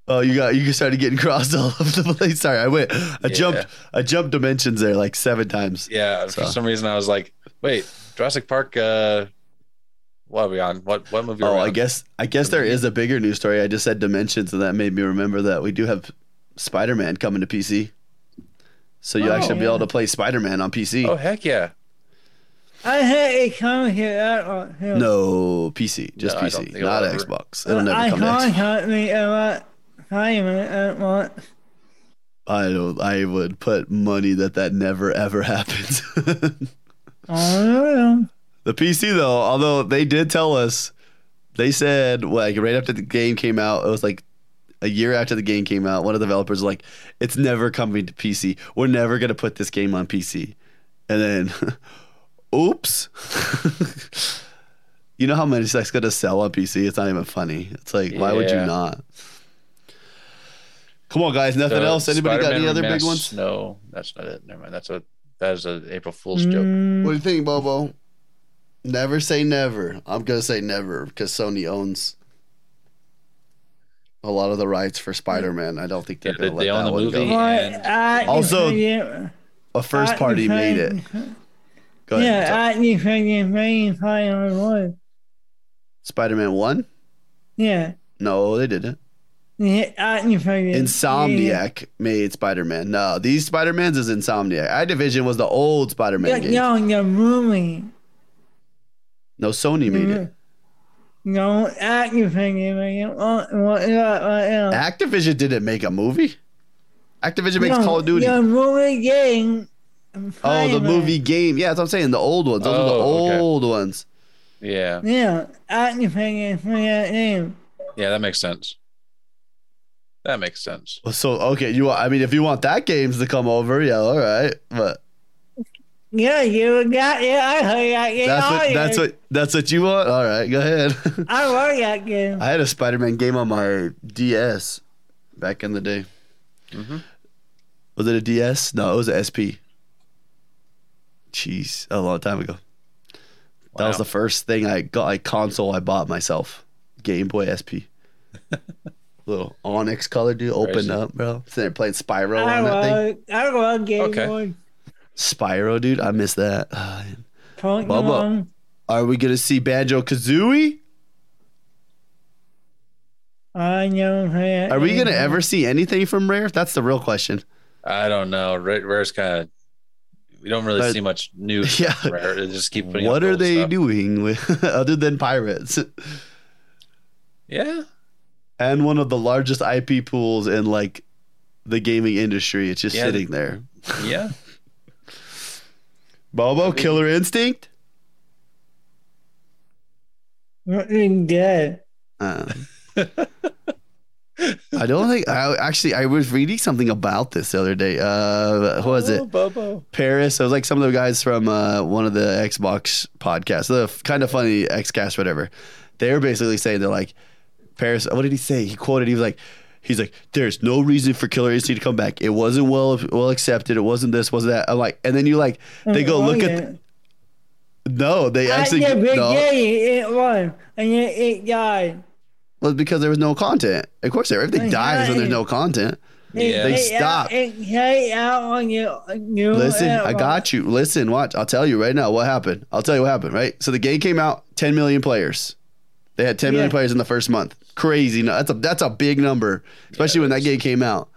oh, you got you started getting crossed all over the place. Sorry, I went. I Yeah. jumped. I jumped dimensions there like seven times. Yeah, So- for some reason I was like, wait, Jurassic Park. Uh, what are we on? What what movie? Are Oh, I guess I guess there is a bigger news story. I just said dimensions, and that made me remember that we do have Spider Man coming to PC. So you Oh, actually be oh, able to play Spider Man on PC. Oh heck yeah! I had it come here that one. Oh, no PC, just No, PC, not it'll ever- Xbox. It'll never I come to Xbox. contact me about Simon at once. I don't. I would put money that that never ever happens. I know. the PC though, although they did tell us, they said like right after the game came out, it was like a year after the game came out. One of the developers was like, "It's never coming to PC. We're never gonna put this game on PC." And then, oops. you know how many that's gonna sell on PC? It's not even funny. It's like, why would you not? Come on, guys. Nothing The else? Anybody got any Spider-Man other big ones? No, that's not it. Never mind. That's a that is a April Fool's joke. Mm, What do you think, Bobo? Never say never. I'm gonna say never because Sony owns a lot of the rights for Spider-Man. I don't think they're Yeah, gonna they- let they own that the one movie. go. But And Also- forget- A first I party made it. forget- Go ahead. Yeah, I think forget main final one. Spider-Man One? Yeah. No, they didn't. Yeah, I think forget. Insomniac made Spider-Man. No, these Spider-Mans is Insomniac. Activision was the old Spider-Man Yeah, game. no, the movie. No, Sony made it. No, Activision what, Activision didn't make a movie. Activision makes Call of Duty. The movie game. Oh, the movie game. Yeah, that's what I'm saying. The old ones. Those are the Oh, okay. old ones. Yeah, Yeah, Activision for that name. yeah, that makes sense. That makes sense. So okay, you. I mean, if you want that games to come over, yeah, all right. But Yeah, you got yeah, I heard that game. that's what that's what that's what you want. All right, go ahead. I love that game. I had a Spider-Man game on my DS back in the day. Mhm. Was it a DS? No, it was a SP. Jeez, a long time ago. That was the first thing I got, like console I bought myself. Game Boy SP. Little onyx color, dude. Open Crazy. up, bro. Sitting there playing Spyro I on that thing. love, I love Game Okay. Boy. Spyro, dude. I miss that. Pokemon. Are we gonna see Banjo Kazooie? I know. Are we gonna ever see anything from Rare? That's the real question. I don't know. Rare, Rare's kind of. We don't really Uh, see much new. yeah. Rare. They just keep putting. What are they stuff. doing with other than pirates? Yeah. And one of the largest IP pools in like the gaming industry. It's just Yeah. sitting there. Yeah. Bobo, Killer Instinct. Fucking dead. Uh, I don't think I actually I was reading something about this the other day. Uh, who was it? Oh, Bobo. Parris. It was like some of the guys from uh, one of the Xbox podcasts, the f- kind of funny Xcast, whatever. They were basically saying they're like Parris. What did he say? He quoted. He was like, he's like, there's no reason for Killer Instinct to come back. It wasn't well well accepted. It wasn't this, wasn't that. I'm like, and then you like they go Oh, look yeah. at. No, they At actually the no. beginning, it was, and then it died. Well, because there was no content. Of course, everything Well, dies when there's no content. It, Yeah. They it, stopped. Out on you. you Listen, I got you. Listen, watch. I'll tell you right now what happened. I'll tell you what happened, right? So the game came out, 10 million players. They had 10 million Yeah. players in the first month. Crazy. That's a that's a big number, especially Yeah, when that game came out.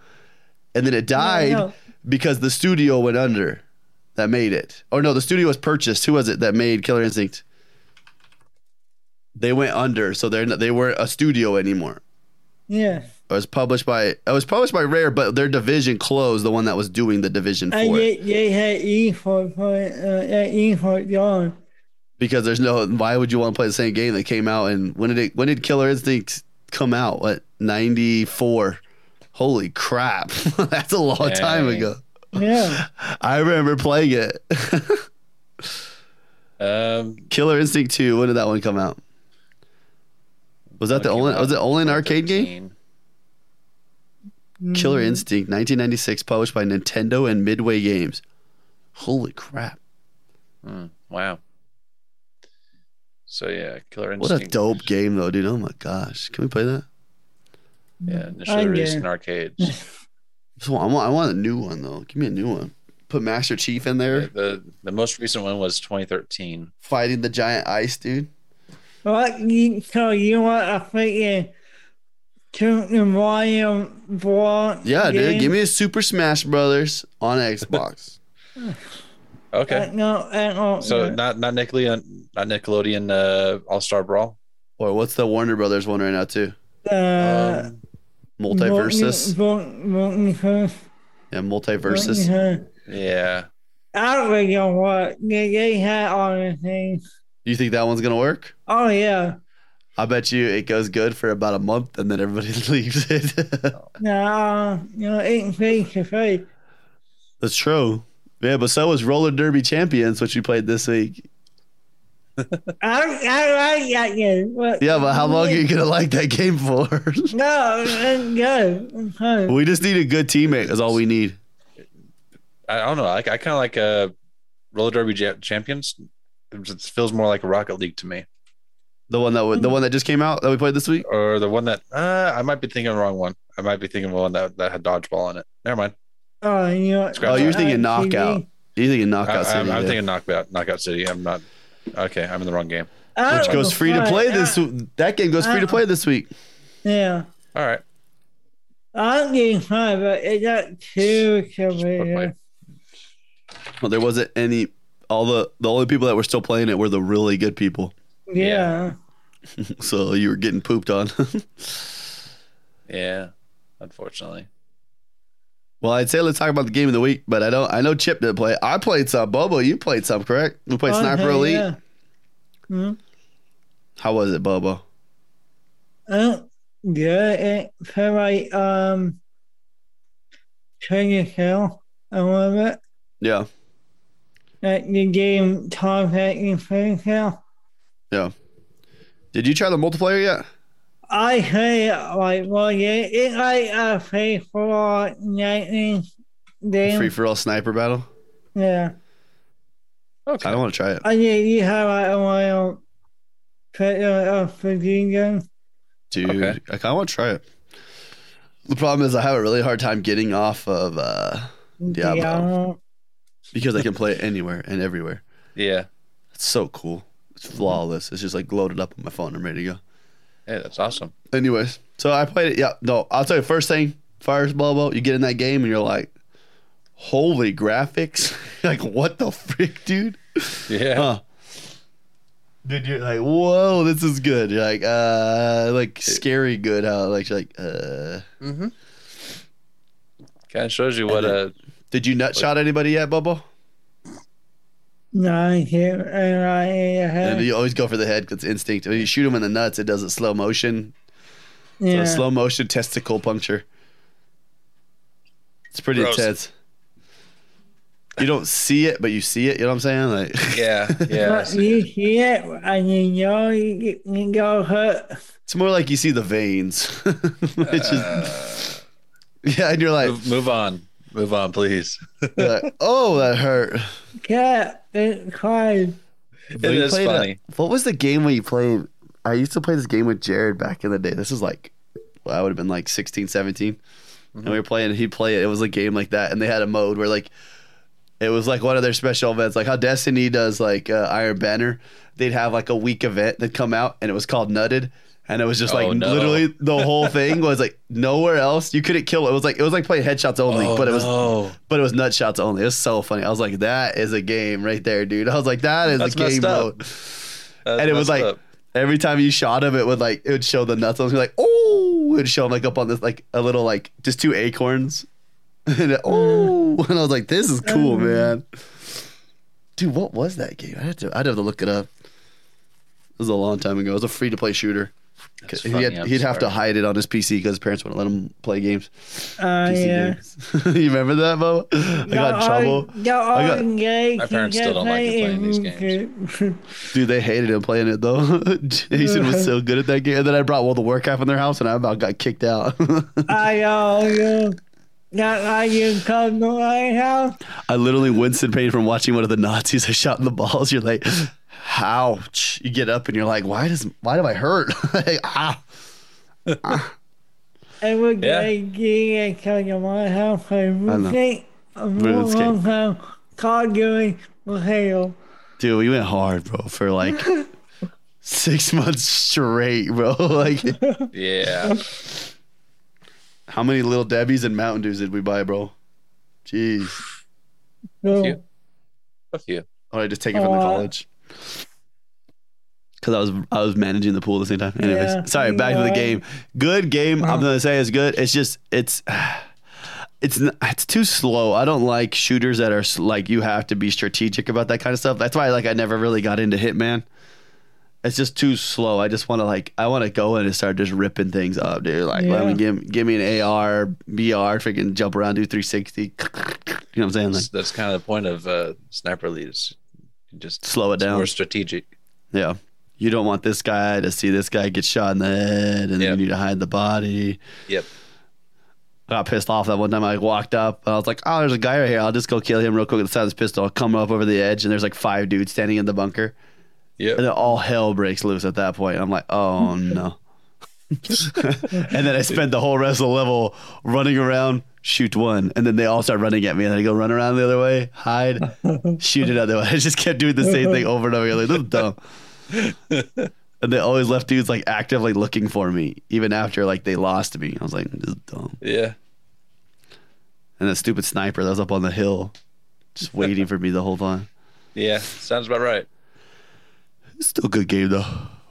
And then it died no. because the studio went under that made it. Or no, the studio was purchased. Who was it that made Killer Instinct? They went under, so they're not, they weren't a studio anymore. Yeah. It was published by it was published by Rare, but their division closed. The one that was doing the division for And it. they, they had esports for it, uh, that esports gone. because there's no why would you want to play the same game that came out and when did it when did Killer Instinct come out? What 94. Holy crap. That's a long time ago. Yeah. I remember playing it. Um, Killer Instinct 2, when did that one come out? Was that the only was it only an arcade game? 2013. Killer Instinct 1996 published by Nintendo and Midway Games. Holy crap. Hmm, wow. So yeah, Killer Instinct. What a dope game though, dude. Oh my gosh. Can we play that? Yeah, initially released in arcades. So I want I want a new one though. Give me a new one. Put Master Chief in there. the the most recent one was 2013. Fighting the giant ice, dude. What you, so you want a freaking two the Mario Ball? Yeah, dude. Give me a Super Smash Brothers on Xbox. Okay. Uh, no, uh, no, So uh, not not Nickelodeon, not Nickelodeon uh, All Star Brawl. or what's the Warner Brothers one right now too? uh, Um, Multiversus. Multiversus. Yeah, Multiversus. yeah. I don't really know what they, they had all the things. You think that one's gonna work? Oh yeah, I bet you it goes good for about a month and then everybody leaves it. no, you know, it's face to face. That's true. Yeah, but so was Roller Derby Champions, which we played this week. I I like that game. But Yeah, but how long are you gonna like that game for? No, it's good. We just need a good teammate. Is all we need. I, I don't know. Like I kind of like uh, roller derby ja- champions. It feels more like a Rocket League to me, The one that w- the one that just came out that we played this week. or the one that uh, I might be thinking of the wrong one. I might be thinking of one that that had dodgeball in it. Never mind. Oh, you know, Scratch Oh, you're that. thinking knockout. TV. You thinking I, knockout I'm, City? I'm thinking knockout knockout city. I'm not. Okay, I'm in the wrong game. I which goes free to play uh, this. That game goes free to play this week. Yeah. All right. I'm getting fine, but it got too Just put. Well, there wasn't any. All the the only people that were still playing it were the really good people. Yeah. So you were getting pooped on. Yeah. Unfortunately. Well, I'd say let's talk about the game of the week, but I don't. I know Chip didn't play. I played some. Bobo, you played some, correct? We played Sniper Okay, Elite. Yeah. Hmm? How was it, Bobo? Uh, good. It felt like um, trying to kill a little bit. Yeah, Like the game Tom Hanks trying to kill. yeah. Did you try the multiplayer yet? I say like well yeah, it's like a free for lightning game. Free for all sniper battle. yeah. Okay. I don't want to try it, I think you have like a while put a fifteen gun. dude. Okay. I kind of want to try it. The problem is I have a really hard time getting off of uh, Diablo. Diablo. because I can play it anywhere and everywhere. Yeah. It's so cool. It's flawless. It's just like loaded up on my phone. I'm ready to go. Hey, that's awesome. Anyways, so I played it. Yeah, no, I'll tell you first thing. First, Bobo, you get in that game and you're like, holy graphics. like, what the frick, dude? Yeah. Huh. Dude, you're like, whoa, this is good. You're like, uh, like scary good. How like, like, uh, Mm-hmm. Kind of shows you what uh did you nut shot anybody yet, Bubba? No, I can't. And I And you always go for the head because it's instinct. When you shoot him in the nuts, it does a slow motion, so Yeah. a slow motion testicle puncture. It's pretty Gross. intense. You don't see it, but you see it. You know what I'm saying? Like, yeah, yeah. But you see it, and you know you, get- you go hurt. it's more like you see the veins. it's just, uh, yeah, and you're like, Move, move on. Move on, please. you're like, oh, that hurt. Cat, it's hard. It But you a- funny. what was the game when you played? I used to play this game with Jared back in the day. This is like, well, I would have been like 16, 17. And we were playing, and he'd play it. It was a game like that. And they had a mode where, like, it was like one of their special events, like how Destiny does, like uh, Iron Banner. They'd have like a week event that come out, and it was called Nutted. And it was just like Oh, no. literally the whole thing was like nowhere else you couldn't kill it. It was like it was like playing headshots only, Oh, but it was no. but it was nut shots only. It was so funny. I was like, that is a game right there, dude. I was like, that is That's a game mode. And it was like up. every time you shot him, it would like it would show the nuts. I was like, oh, it would show him like up on this like a little like just two acorns. and it, oh, mm. and I was like, this is cool, mm. man. Dude, what was that game? I had to I'd have to look it up. It was a long time ago. It was a free to play shooter. That's He funny, had, I'm he'd have to hide it on his PC because his parents wouldn't let him play games. Uh, PC yeah. games. you remember that, Bo? I got in trouble. I got, My parents still don't like me playing these games. Dude, they hated him playing it though. Jason was so good at that game. And then I brought World of Warcraft in their house, and I about got kicked out. I know you. Not like you come to my house. I literally winced in pain from watching one of the Nazis I shot in the balls. You're like, ouch! You get up and you're like, why does why do I hurt? like, ah. I would Yeah. like you come to my house. I know. would think a RuneScape. long time. Call doing hell. Dude, we went hard, bro, for like six months straight, bro. like, Yeah. how many little Debbie's and Mountain Dews did we buy, bro? Jeez. So, Few. A few. Oh, I just take it from the Uh, college. Cause I was I was managing the pool at the same time. Anyways, Yeah, sorry. Back to the game. Good game. I'm gonna say it's good. It's just it's it's it's too slow. I don't like shooters that are like you have to be strategic about that kind of stuff. That's why like I never really got into Hitman. It's just too slow. I just want to like I want to go in and start just ripping things up, dude. Like let me give give me an AR, BR, freaking jump around, do 360. You know what I'm saying? Like That's, that's kind of the point of uh, sniper leads. Just slow it down. more strategic. Yeah. You don't want this guy to see this guy get shot in the head and Yep. you need to hide the body. Yep. I got pissed off that one time I walked up and I was like, oh, there's a guy right here. I'll just go kill him real quick with the side of his pistol. I'll come up over the edge and there's like five dudes standing in the bunker. Yeah. And then all hell breaks loose at that point. I'm like, oh no. and then I spent the whole rest of the level running around, shoot one, and then they all start running at me, and then I go run around the other way, hide, shoot it other way. I just kept doing the same thing over and over again. Like this is dumb. and they always left dudes like actively looking for me, even after like they lost me. I was like, this is dumb. Yeah. And that stupid sniper that was up on the hill, just waiting for me the whole time. Yeah. Sounds about right. It's Still a good game though.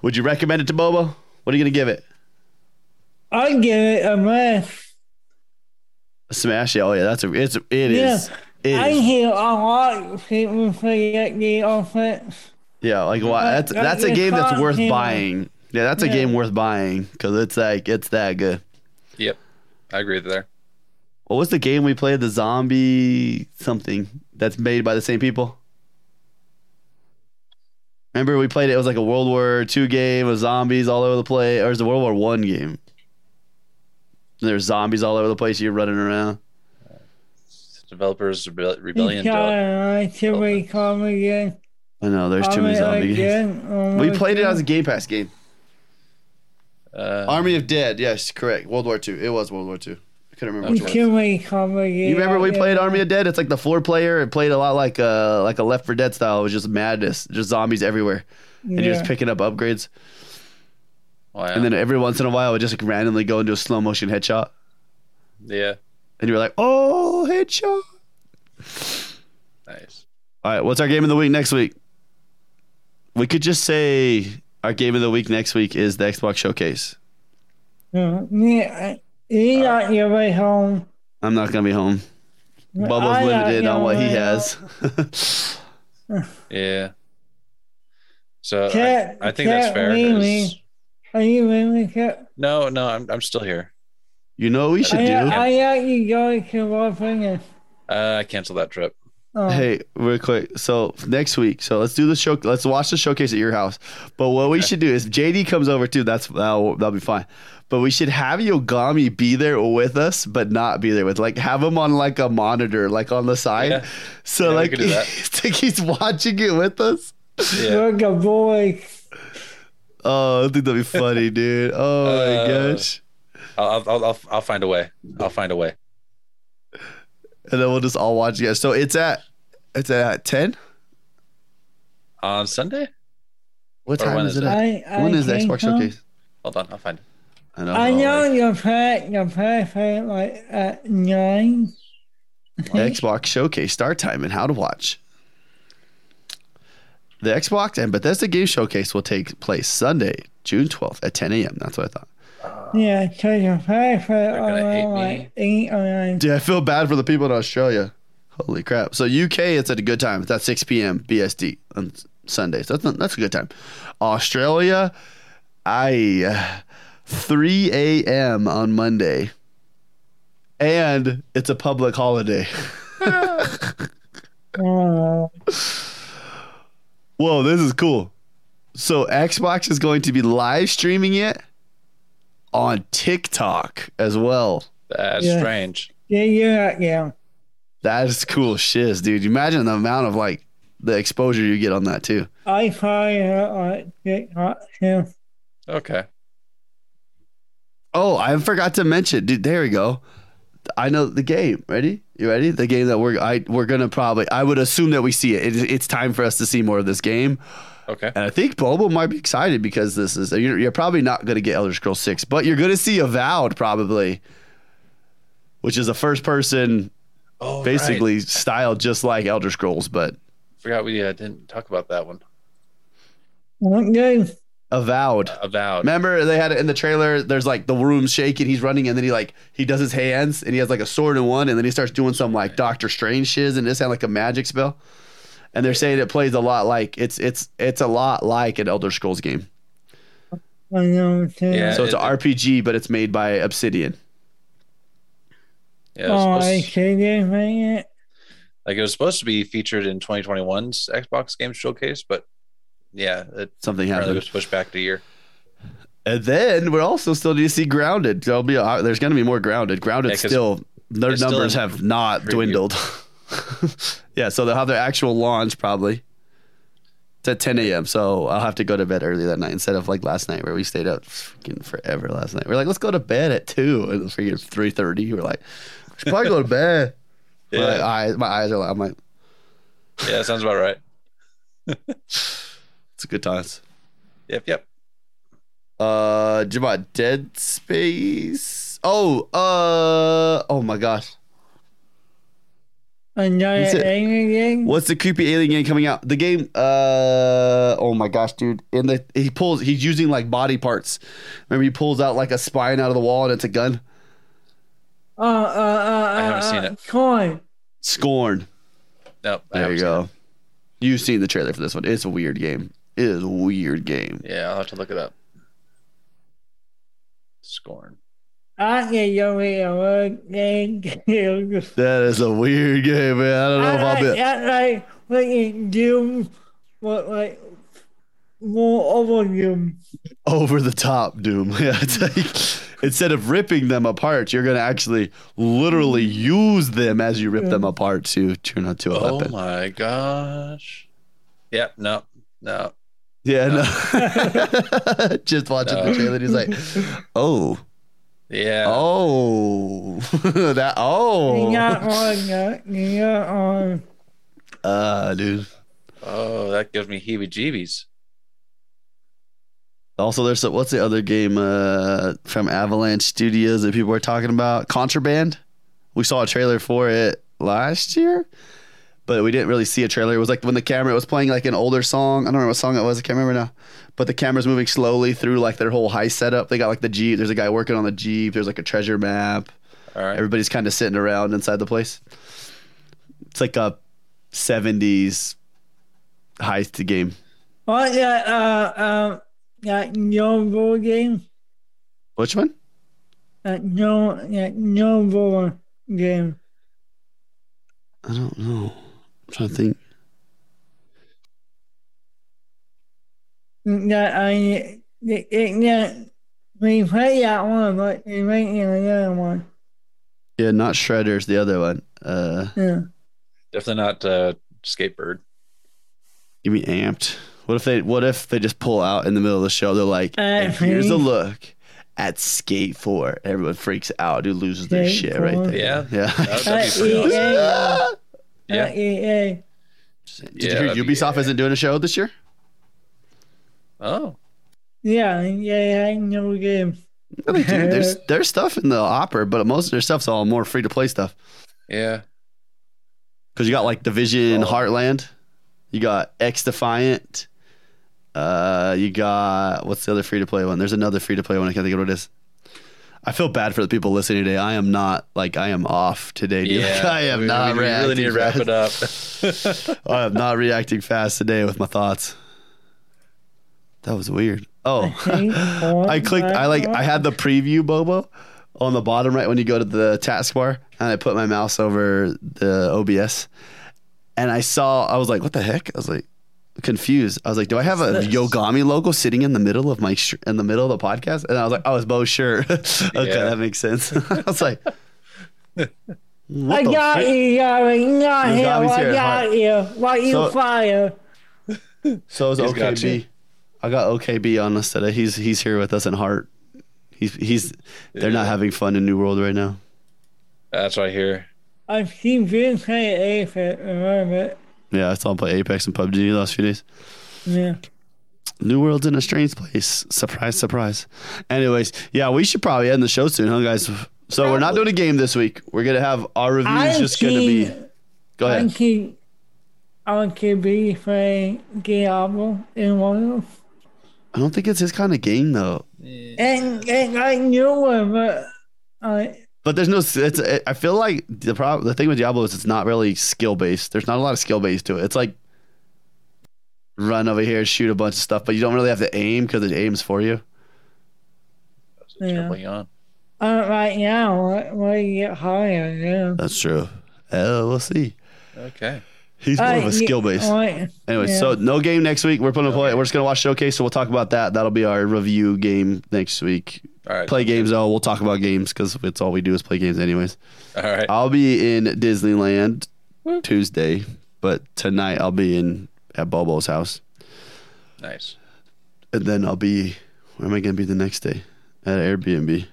Would you recommend it to Bobo? What are you gonna give it? I'd give it a mess. Smash? Yeah, oh yeah, that's a it's it Yeah. is. It I is. hear a lot of people say that the offense. Yeah, like why? That's that's a game that's worth hear- buying. Yeah, that's a game worth buying because it's like it's that good. Yep. I agree with there. What was the game we played? The zombie something that's made by the same people. Remember we played it. It was like a World War II game with zombies all over the place, or is it a World War One game? And There's zombies all over the place. You're running around. Developers Rebe- You Rebellion. try Develop- to become again. I know there's too many zombie games. again. We played it as a Game Pass game. Uh, Army of Dead. Yes, correct. World War II. It was World War II. I couldn't remember. We which one. can become again. You remember we played Army of Dead? It's like the four player. It played a lot like uh like a Left for Dead style. It was just madness, just zombies everywhere, and you're just picking up upgrades. Oh, wow. And then every once in a while, it would just like randomly go into a slow motion headshot, yeah. and you were like, "Oh, headshot!" Nice. All right, what's our game of the week next week? We could just say our game of the week next week is the Xbox Showcase. Uh, yeah, you got your way home. I'm not gonna be home. Bubba's I uh, limited on what he way has. Yeah. So I, Cat- I think that's fair. Mimi. 'cause- Are you really here? No, no, I'm I'm still here. you know what we should I, do? I got you going to Washington. Uh, I canceled that trip. Oh, Hey, real quick. So next week, so let's do the show. Let's watch the showcase at your house. But what we should do is JD comes over too. That's that'll, that'll be fine. But we should have Yogomi be there with us, but not be there with like have him on like a monitor, like on the side. Yeah. So Yeah, like, could do that. it's like he's watching it with us. Yeah. You're the boy. Oh, I think that'd be funny, dude. Oh my Uh, gosh. I'll, I'll I'll I'll find a way. I'll find a way. And then we'll just all watch it. So it's at it's at ten. On Sunday? What Or time when is is it it? at? I, I when is the Xbox so. showcase? Hold on, I'll find it. I know. I know like, your pet, your pet, pet like at nine. Xbox showcase start time and how to watch. The Xbox and Bethesda Game Showcase will take place Sunday, June 12th at 10 a.m. That's what I thought. Yeah, so your pet, pet gonna hate me. like eight or nine. Dude, I feel bad for the people in Australia. Holy crap. So UK, it's at a good time. It's at 6 p.m. BST on Sundays. That's not, that's a good time. Australia, I uh, 3 a.m. on Monday. And it's a public holiday. Whoa, this is cool. So Xbox is going to be live streaming it on TikTok as well. That's Yeah. strange. yeah, yeah, yeah. That is cool shiz, dude. Imagine the amount of like the exposure you get on that too. I find like TikTok too. Okay. Oh, I forgot to mention, dude. There we go. I know the game. Ready? You ready? The game that we're I we're gonna probably. I would assume that we see it. it it's time for us to see more of this game. Okay. And I think Bobo might be excited because this is you're, you're probably not going to get Elder Scrolls Six, but you're going to see Avowed probably, which is a first person, Oh, right. basically styled just like Elder Scrolls, but Forgot we uh, didn't talk about that one. What game? Avowed. Uh, avowed. Remember they had it in the trailer. There's like the room shaking. He's running, and then he like he does his hands, and he has like a sword in one, and then he starts doing some like Doctor Strange shiz, and it sounds like a magic spell. And they're saying it plays a lot like it's it's it's a lot like an Elder Scrolls game. I know. Yeah. So it's it- an RPG, but it's made by Obsidian. Yeah, it Oh, supposed- I see this man. like it was supposed to be featured in 2021's Xbox Game Showcase, but yeah, it Something happened. was pushed back a year. And then we're also still need to see Grounded. There'll be a, uh, there's going to be more Grounded. Grounded Yeah, still their it's still numbers have not preview. dwindled. yeah, so they'll have their actual launch probably. It's at 10 a.m. So I'll have to go to bed early that night instead of like last night where we stayed up freaking forever last night. We're like, let's go to bed at two. And it was freaking 3:30. We're like, we should probably go to bed. Yeah. like, eyes, my eyes are like, I'm like, Yeah, sounds about right. it's good times. Yep, yep. Uh, do you want Dead Space? Oh, uh, oh my gosh. Another Is it- alien game. What's the creepy alien game coming out? The game, uh, oh my gosh, dude! In the he pulls, he's using like body parts. Remember, he pulls out like a spine out of the wall, and it's a gun. Uh, uh, uh, I haven't uh, seen uh, it. Coin. Scorn. Nope. I There haven't you go. it. You've seen the trailer for this one. It's a weird game. It is a weird game. Yeah, I'll have to look it up. Scorn. I can go with a word game. That is a weird game, man. I don't know if I I'll be. like, I like like Doom, but like more over Doom. over the top doom yeah it's like instead of ripping them apart you're gonna actually literally use them as you rip them apart to turn into a Oh weapon Oh my gosh. Yep. No. No. Yeah no just watching the No. trailer he's like oh Yeah. oh that oh got on that. On. uh dude Oh, that gives me heebie-jeebies. also there's some, what's the other game uh from avalanche studios that people are talking about contraband we saw a trailer for it last year but we didn't really see a trailer. It was like when the camera was playing like an older song. I don't remember what song it was. I can't remember now. But the camera's moving slowly through like their whole high setup. They got like the jeep. There's a guy working on the jeep. There's like a treasure map. All right. Everybody's kind of sitting around inside the place. It's like a 70s heist game. What Yeah. uh uh that novel game? Which one? That no that novel game. I don't know. I'm trying to think. That I it, it, that we played that one, but they making another one. Yeah, not Shredder's the other one. Uh, Yeah. Definitely not uh, Skatebird. you mean Amped? What if they What if they just pull out in the middle of the show? They're like, Uh, here's a look at Skate Four. Everyone freaks out. Dude loses their Skate shit right there. Yeah. yeah. That- that'd be awesome. EA, Yeah. uh, EA. Did Yeah, you hear that'd Ubisoft isn't doing a show this year? Oh, Yeah, yeah, I know game. No, they do. There's there's stuff in the opera, but most of their stuff's all more free to play stuff. yeah. Because you got like Division Oh. Heartland, you got XDefiant, uh, you got what's the other free to play one? There's another free to play one. I can't think of what it is. I feel bad for the people listening today. I am not like I am off today. Dude. Yeah. I am we, not we really need to wrap it up. I am not reacting fast today with my thoughts. That was weird. Oh, I clicked. I like. I had the preview Bobo on the bottom right when you go to the taskbar, and I put my mouse over the OBS, and I saw. I was like, "What the heck?" I was like, confused. I was like, "Do I have a What's this? Yogomi logo sitting in the middle of my sh- in the middle of the podcast?" And I was like, "Oh, it's Bo's shirt." okay, Yeah. that makes sense. I was like, "What I got frick?" you, Gary. Not Your here. I here. got you. Why you So- fire? So is He's got OKB. you. I got OKB on us today. He's he's here with us in heart. He's he's they're not having fun in New World right now. That's right here. I've seen Vince play Apex. Remember? Yeah, I saw him play Apex and PUBG the last few days. Yeah. New World's in a strange place. Surprise, surprise. Anyways, yeah, we should probably end the show soon, huh, guys? So we're not doing a game this week. We're gonna have our reviews I just gonna be. Go ahead. I could be playing Diablo in one of them. I don't think it's his kind of game though. And, and I knew him, but I, But there's no. It's. I feel like the problem. The thing with Diablo is it's not really skill based. There's not a lot of skill based to it. It's like run over here, shoot a bunch of stuff, but you don't really have to aim because it aims for you. Yeah. On. uh, right now, when when you get higher, yeah. That's true. Uh, we'll see. Okay. He's more of Uh, a skill base. Right. Anyway, yeah. so no game next week. We're putting a play. We're just gonna watch showcase. So we'll talk about that. That'll be our review game next week. All right. Play games though. We'll talk about games because it's all we do is play games anyways. All right. I'll be in Disneyland Tuesday, but tonight I'll be in at Bobo's house, Nice. and then I'll be. Where am I gonna be the next day? At Airbnb.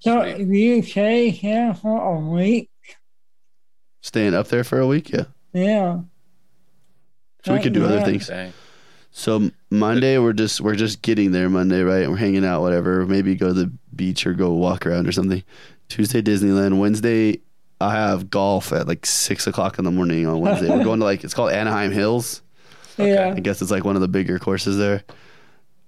So Sweet. you stay here for a week? Staying up there for a week. Yeah. Yeah. So we could do other things. Dang. So Monday we're just we're just getting there Monday, right? We're hanging out, whatever. Maybe go to the beach or go walk around or something. Tuesday Disneyland. Wednesday I have golf at like six o'clock in the morning on Wednesday. we're going to like it's called Anaheim Hills. Yeah. I guess it's like one of the bigger courses there.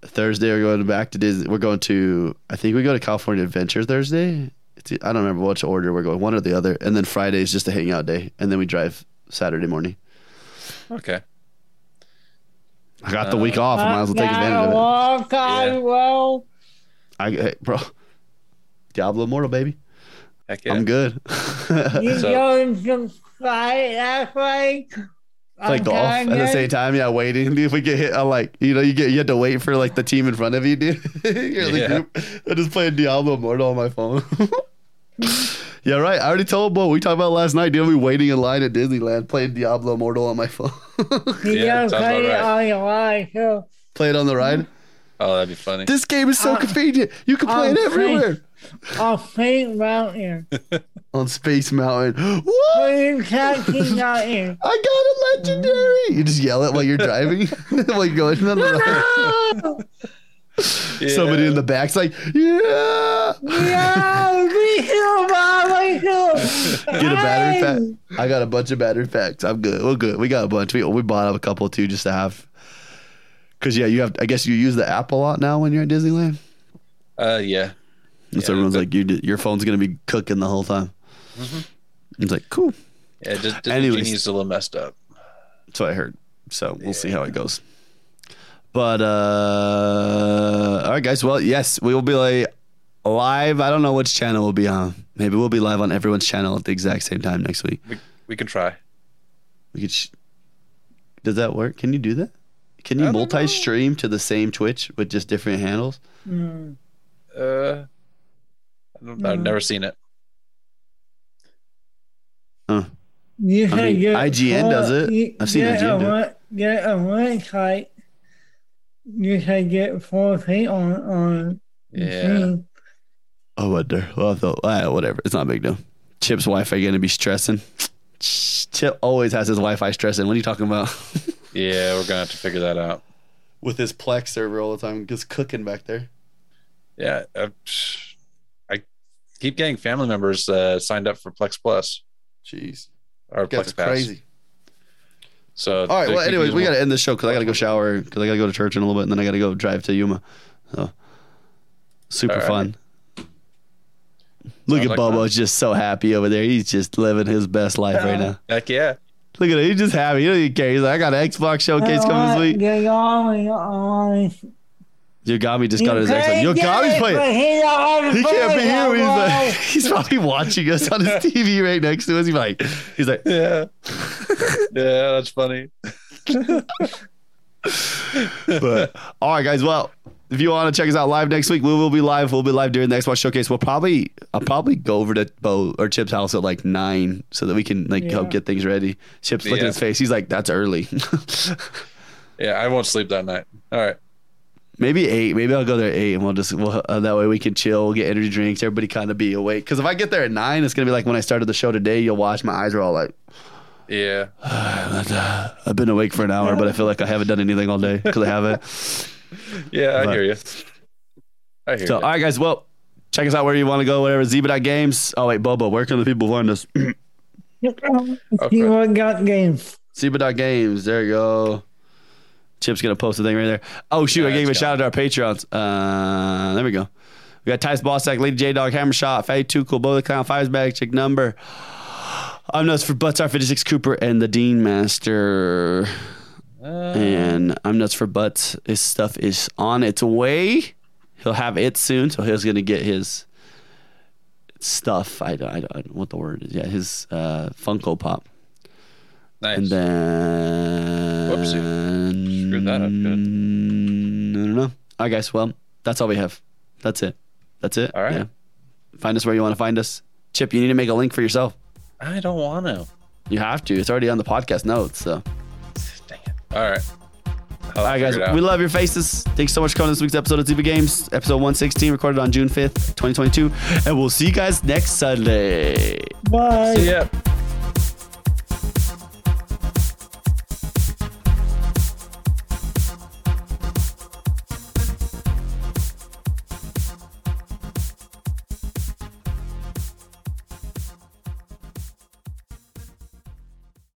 Thursday we're going back to Disney. We're going to I think we go to California Adventure Thursday. It's, I don't remember which order we're going, one or the other. And then Friday is just a hangout day, and then we drive Saturday morning. Okay. I got the week uh, off. I might as well take advantage of it. Walk on Yeah. well. I hey, bro, Diablo Immortal, baby. Heck yeah. I'm good. You it's So- going to fight that way? Like golf at the same time. Yeah, waiting. Dude, if we get hit, I'm like, you know, you get you have to wait for like the team in front of you, dude. You're in the Yeah. group. I'm just playing Diablo Immortal on my phone. yeah, right. I already told Bo. We talked about last night. Dude, we waiting in line at Disneyland playing Diablo Immortal on my phone. Yeah, gotta sounds play it right. on your life, too. Play it on the ride. Oh, that'd be funny. This game is so Uh, convenient. You can play it everywhere. I'm everywhere. On Pink Mountain. On Space Mountain. What? When you catching Mountain. I got a legendary. You just yell it while you're driving, while you're going on the ride. Somebody in the back's like, yeah. Yeah, me too, Mom. Me too. Get a battery pack. I got a bunch of battery packs. I'm good. We're good. We got a bunch. We we bought up a couple too just to have. Cause yeah, you have. I guess you use the app a lot now when you're at Disneyland. Uh, yeah. And so Yeah, everyone's but- like, you, your phone's gonna be cooking the whole time. It's like cool. Yeah, just Disney Anyways. Genie's a little messed up. That's what I heard. So we'll see how it goes. But uh all right, guys. Well, yes, we will be like live. I don't know which channel we'll be on. Maybe we'll be live on everyone's channel at the exact same time next week. We, we can try. We could. Sh- Does that work? Can you do that? Can you I don't know. multi-stream to the same Twitch with just different handles? Mm. Uh, I don't, I've Mm. never seen it. Huh. You I can mean, get IGN four- does it. you- I've seen get IGN a do it. one- Get a website. You can get 4K on on Yeah. stream. Oh, what there? Well, I thought, ah, whatever. It's not a big deal. Chip's Wi-Fi gonna be stressing. Chip always has his Wi-Fi stressing. What are you talking about? Yeah, we're gonna have to figure that out. With his Plex server all the time, just cooking back there. Yeah, uh, I keep getting family members uh, signed up for Plex Plus Jeez, or guys Plex are Pass. crazy. So All right. Well, anyways, we gotta end the show because I gotta go shower because I gotta go to church in a little bit, and then I gotta go drive to Yuma. So super All right. fun. Look Sounds at like Bobo; fun. Just so happy over there. He's just living his best life right now. Heck yeah. Look at him; he's just happy. He doesn't even care. He's like, "I got an Xbox showcase coming this week." Get on, on. Yogomi just got his Xbox. Yogomi's playing. He can't be here. He's like, he's probably watching us on his TV right next to us. He's like, he's like, Yeah. yeah, that's funny. but all right, guys. Well, if you want to check us out live next week, we will be live. We'll be live during the Xbox showcase. We'll probably, I'll probably go over to Bo or Chip's house at like nine so that we can like help get things ready. Chip's looking Yeah. at his face. He's like, that's early. Yeah, I won't sleep that night. All right. Maybe eight. Maybe I'll go there at eight, and we'll just we'll, uh, that way we can chill, we'll get energy drinks, everybody kind of be awake. Because if I get there at nine, it's gonna be like when I started the show today. You'll watch my eyes are all like. Yeah. I've been awake for an hour, but I feel like I haven't done anything all day because I haven't. Yeah, I But- hear you. I hear So, you. all right, guys. Well, check us out where you want to go, whatever. Zyba Games. Oh, wait, Bobo, where can the people find us? You what got games? Zyba Games. There you go. Chip's going to post the thing right there. Oh, shoot. I gave a shout out to our Patreons. Uh, there we go. We got Tice Bossack, Lady J Dog, Hammer Shot, Fade 2, Cool Bullet Clown, Fives Bag, Chick Number. I'm nuts for Butts R56 Cooper and the Dean Master. Uh, and I'm nuts for butts. His stuff is on its way. He'll have it soon, so he's gonna get his stuff. I don't, I don't, I don't know what the word is. Yeah, his uh, Funko Pop, nice. and then Whoopsie. Screwed that up good. I don't know. All right, guys. Well, that's all we have. That's it. That's it. All right. Yeah. Find us where you want to find us. Chip, you need to make a link for yourself. I don't want to. You have to. It's already on the podcast notes. So. Dang it. All right. All right, guys. figure it out. We love your faces. Thanks so much for coming to this week's episode of Zyba Games, episode 116, recorded on June 5th, 2022. And we'll see you guys next Sunday. Bye. See ya.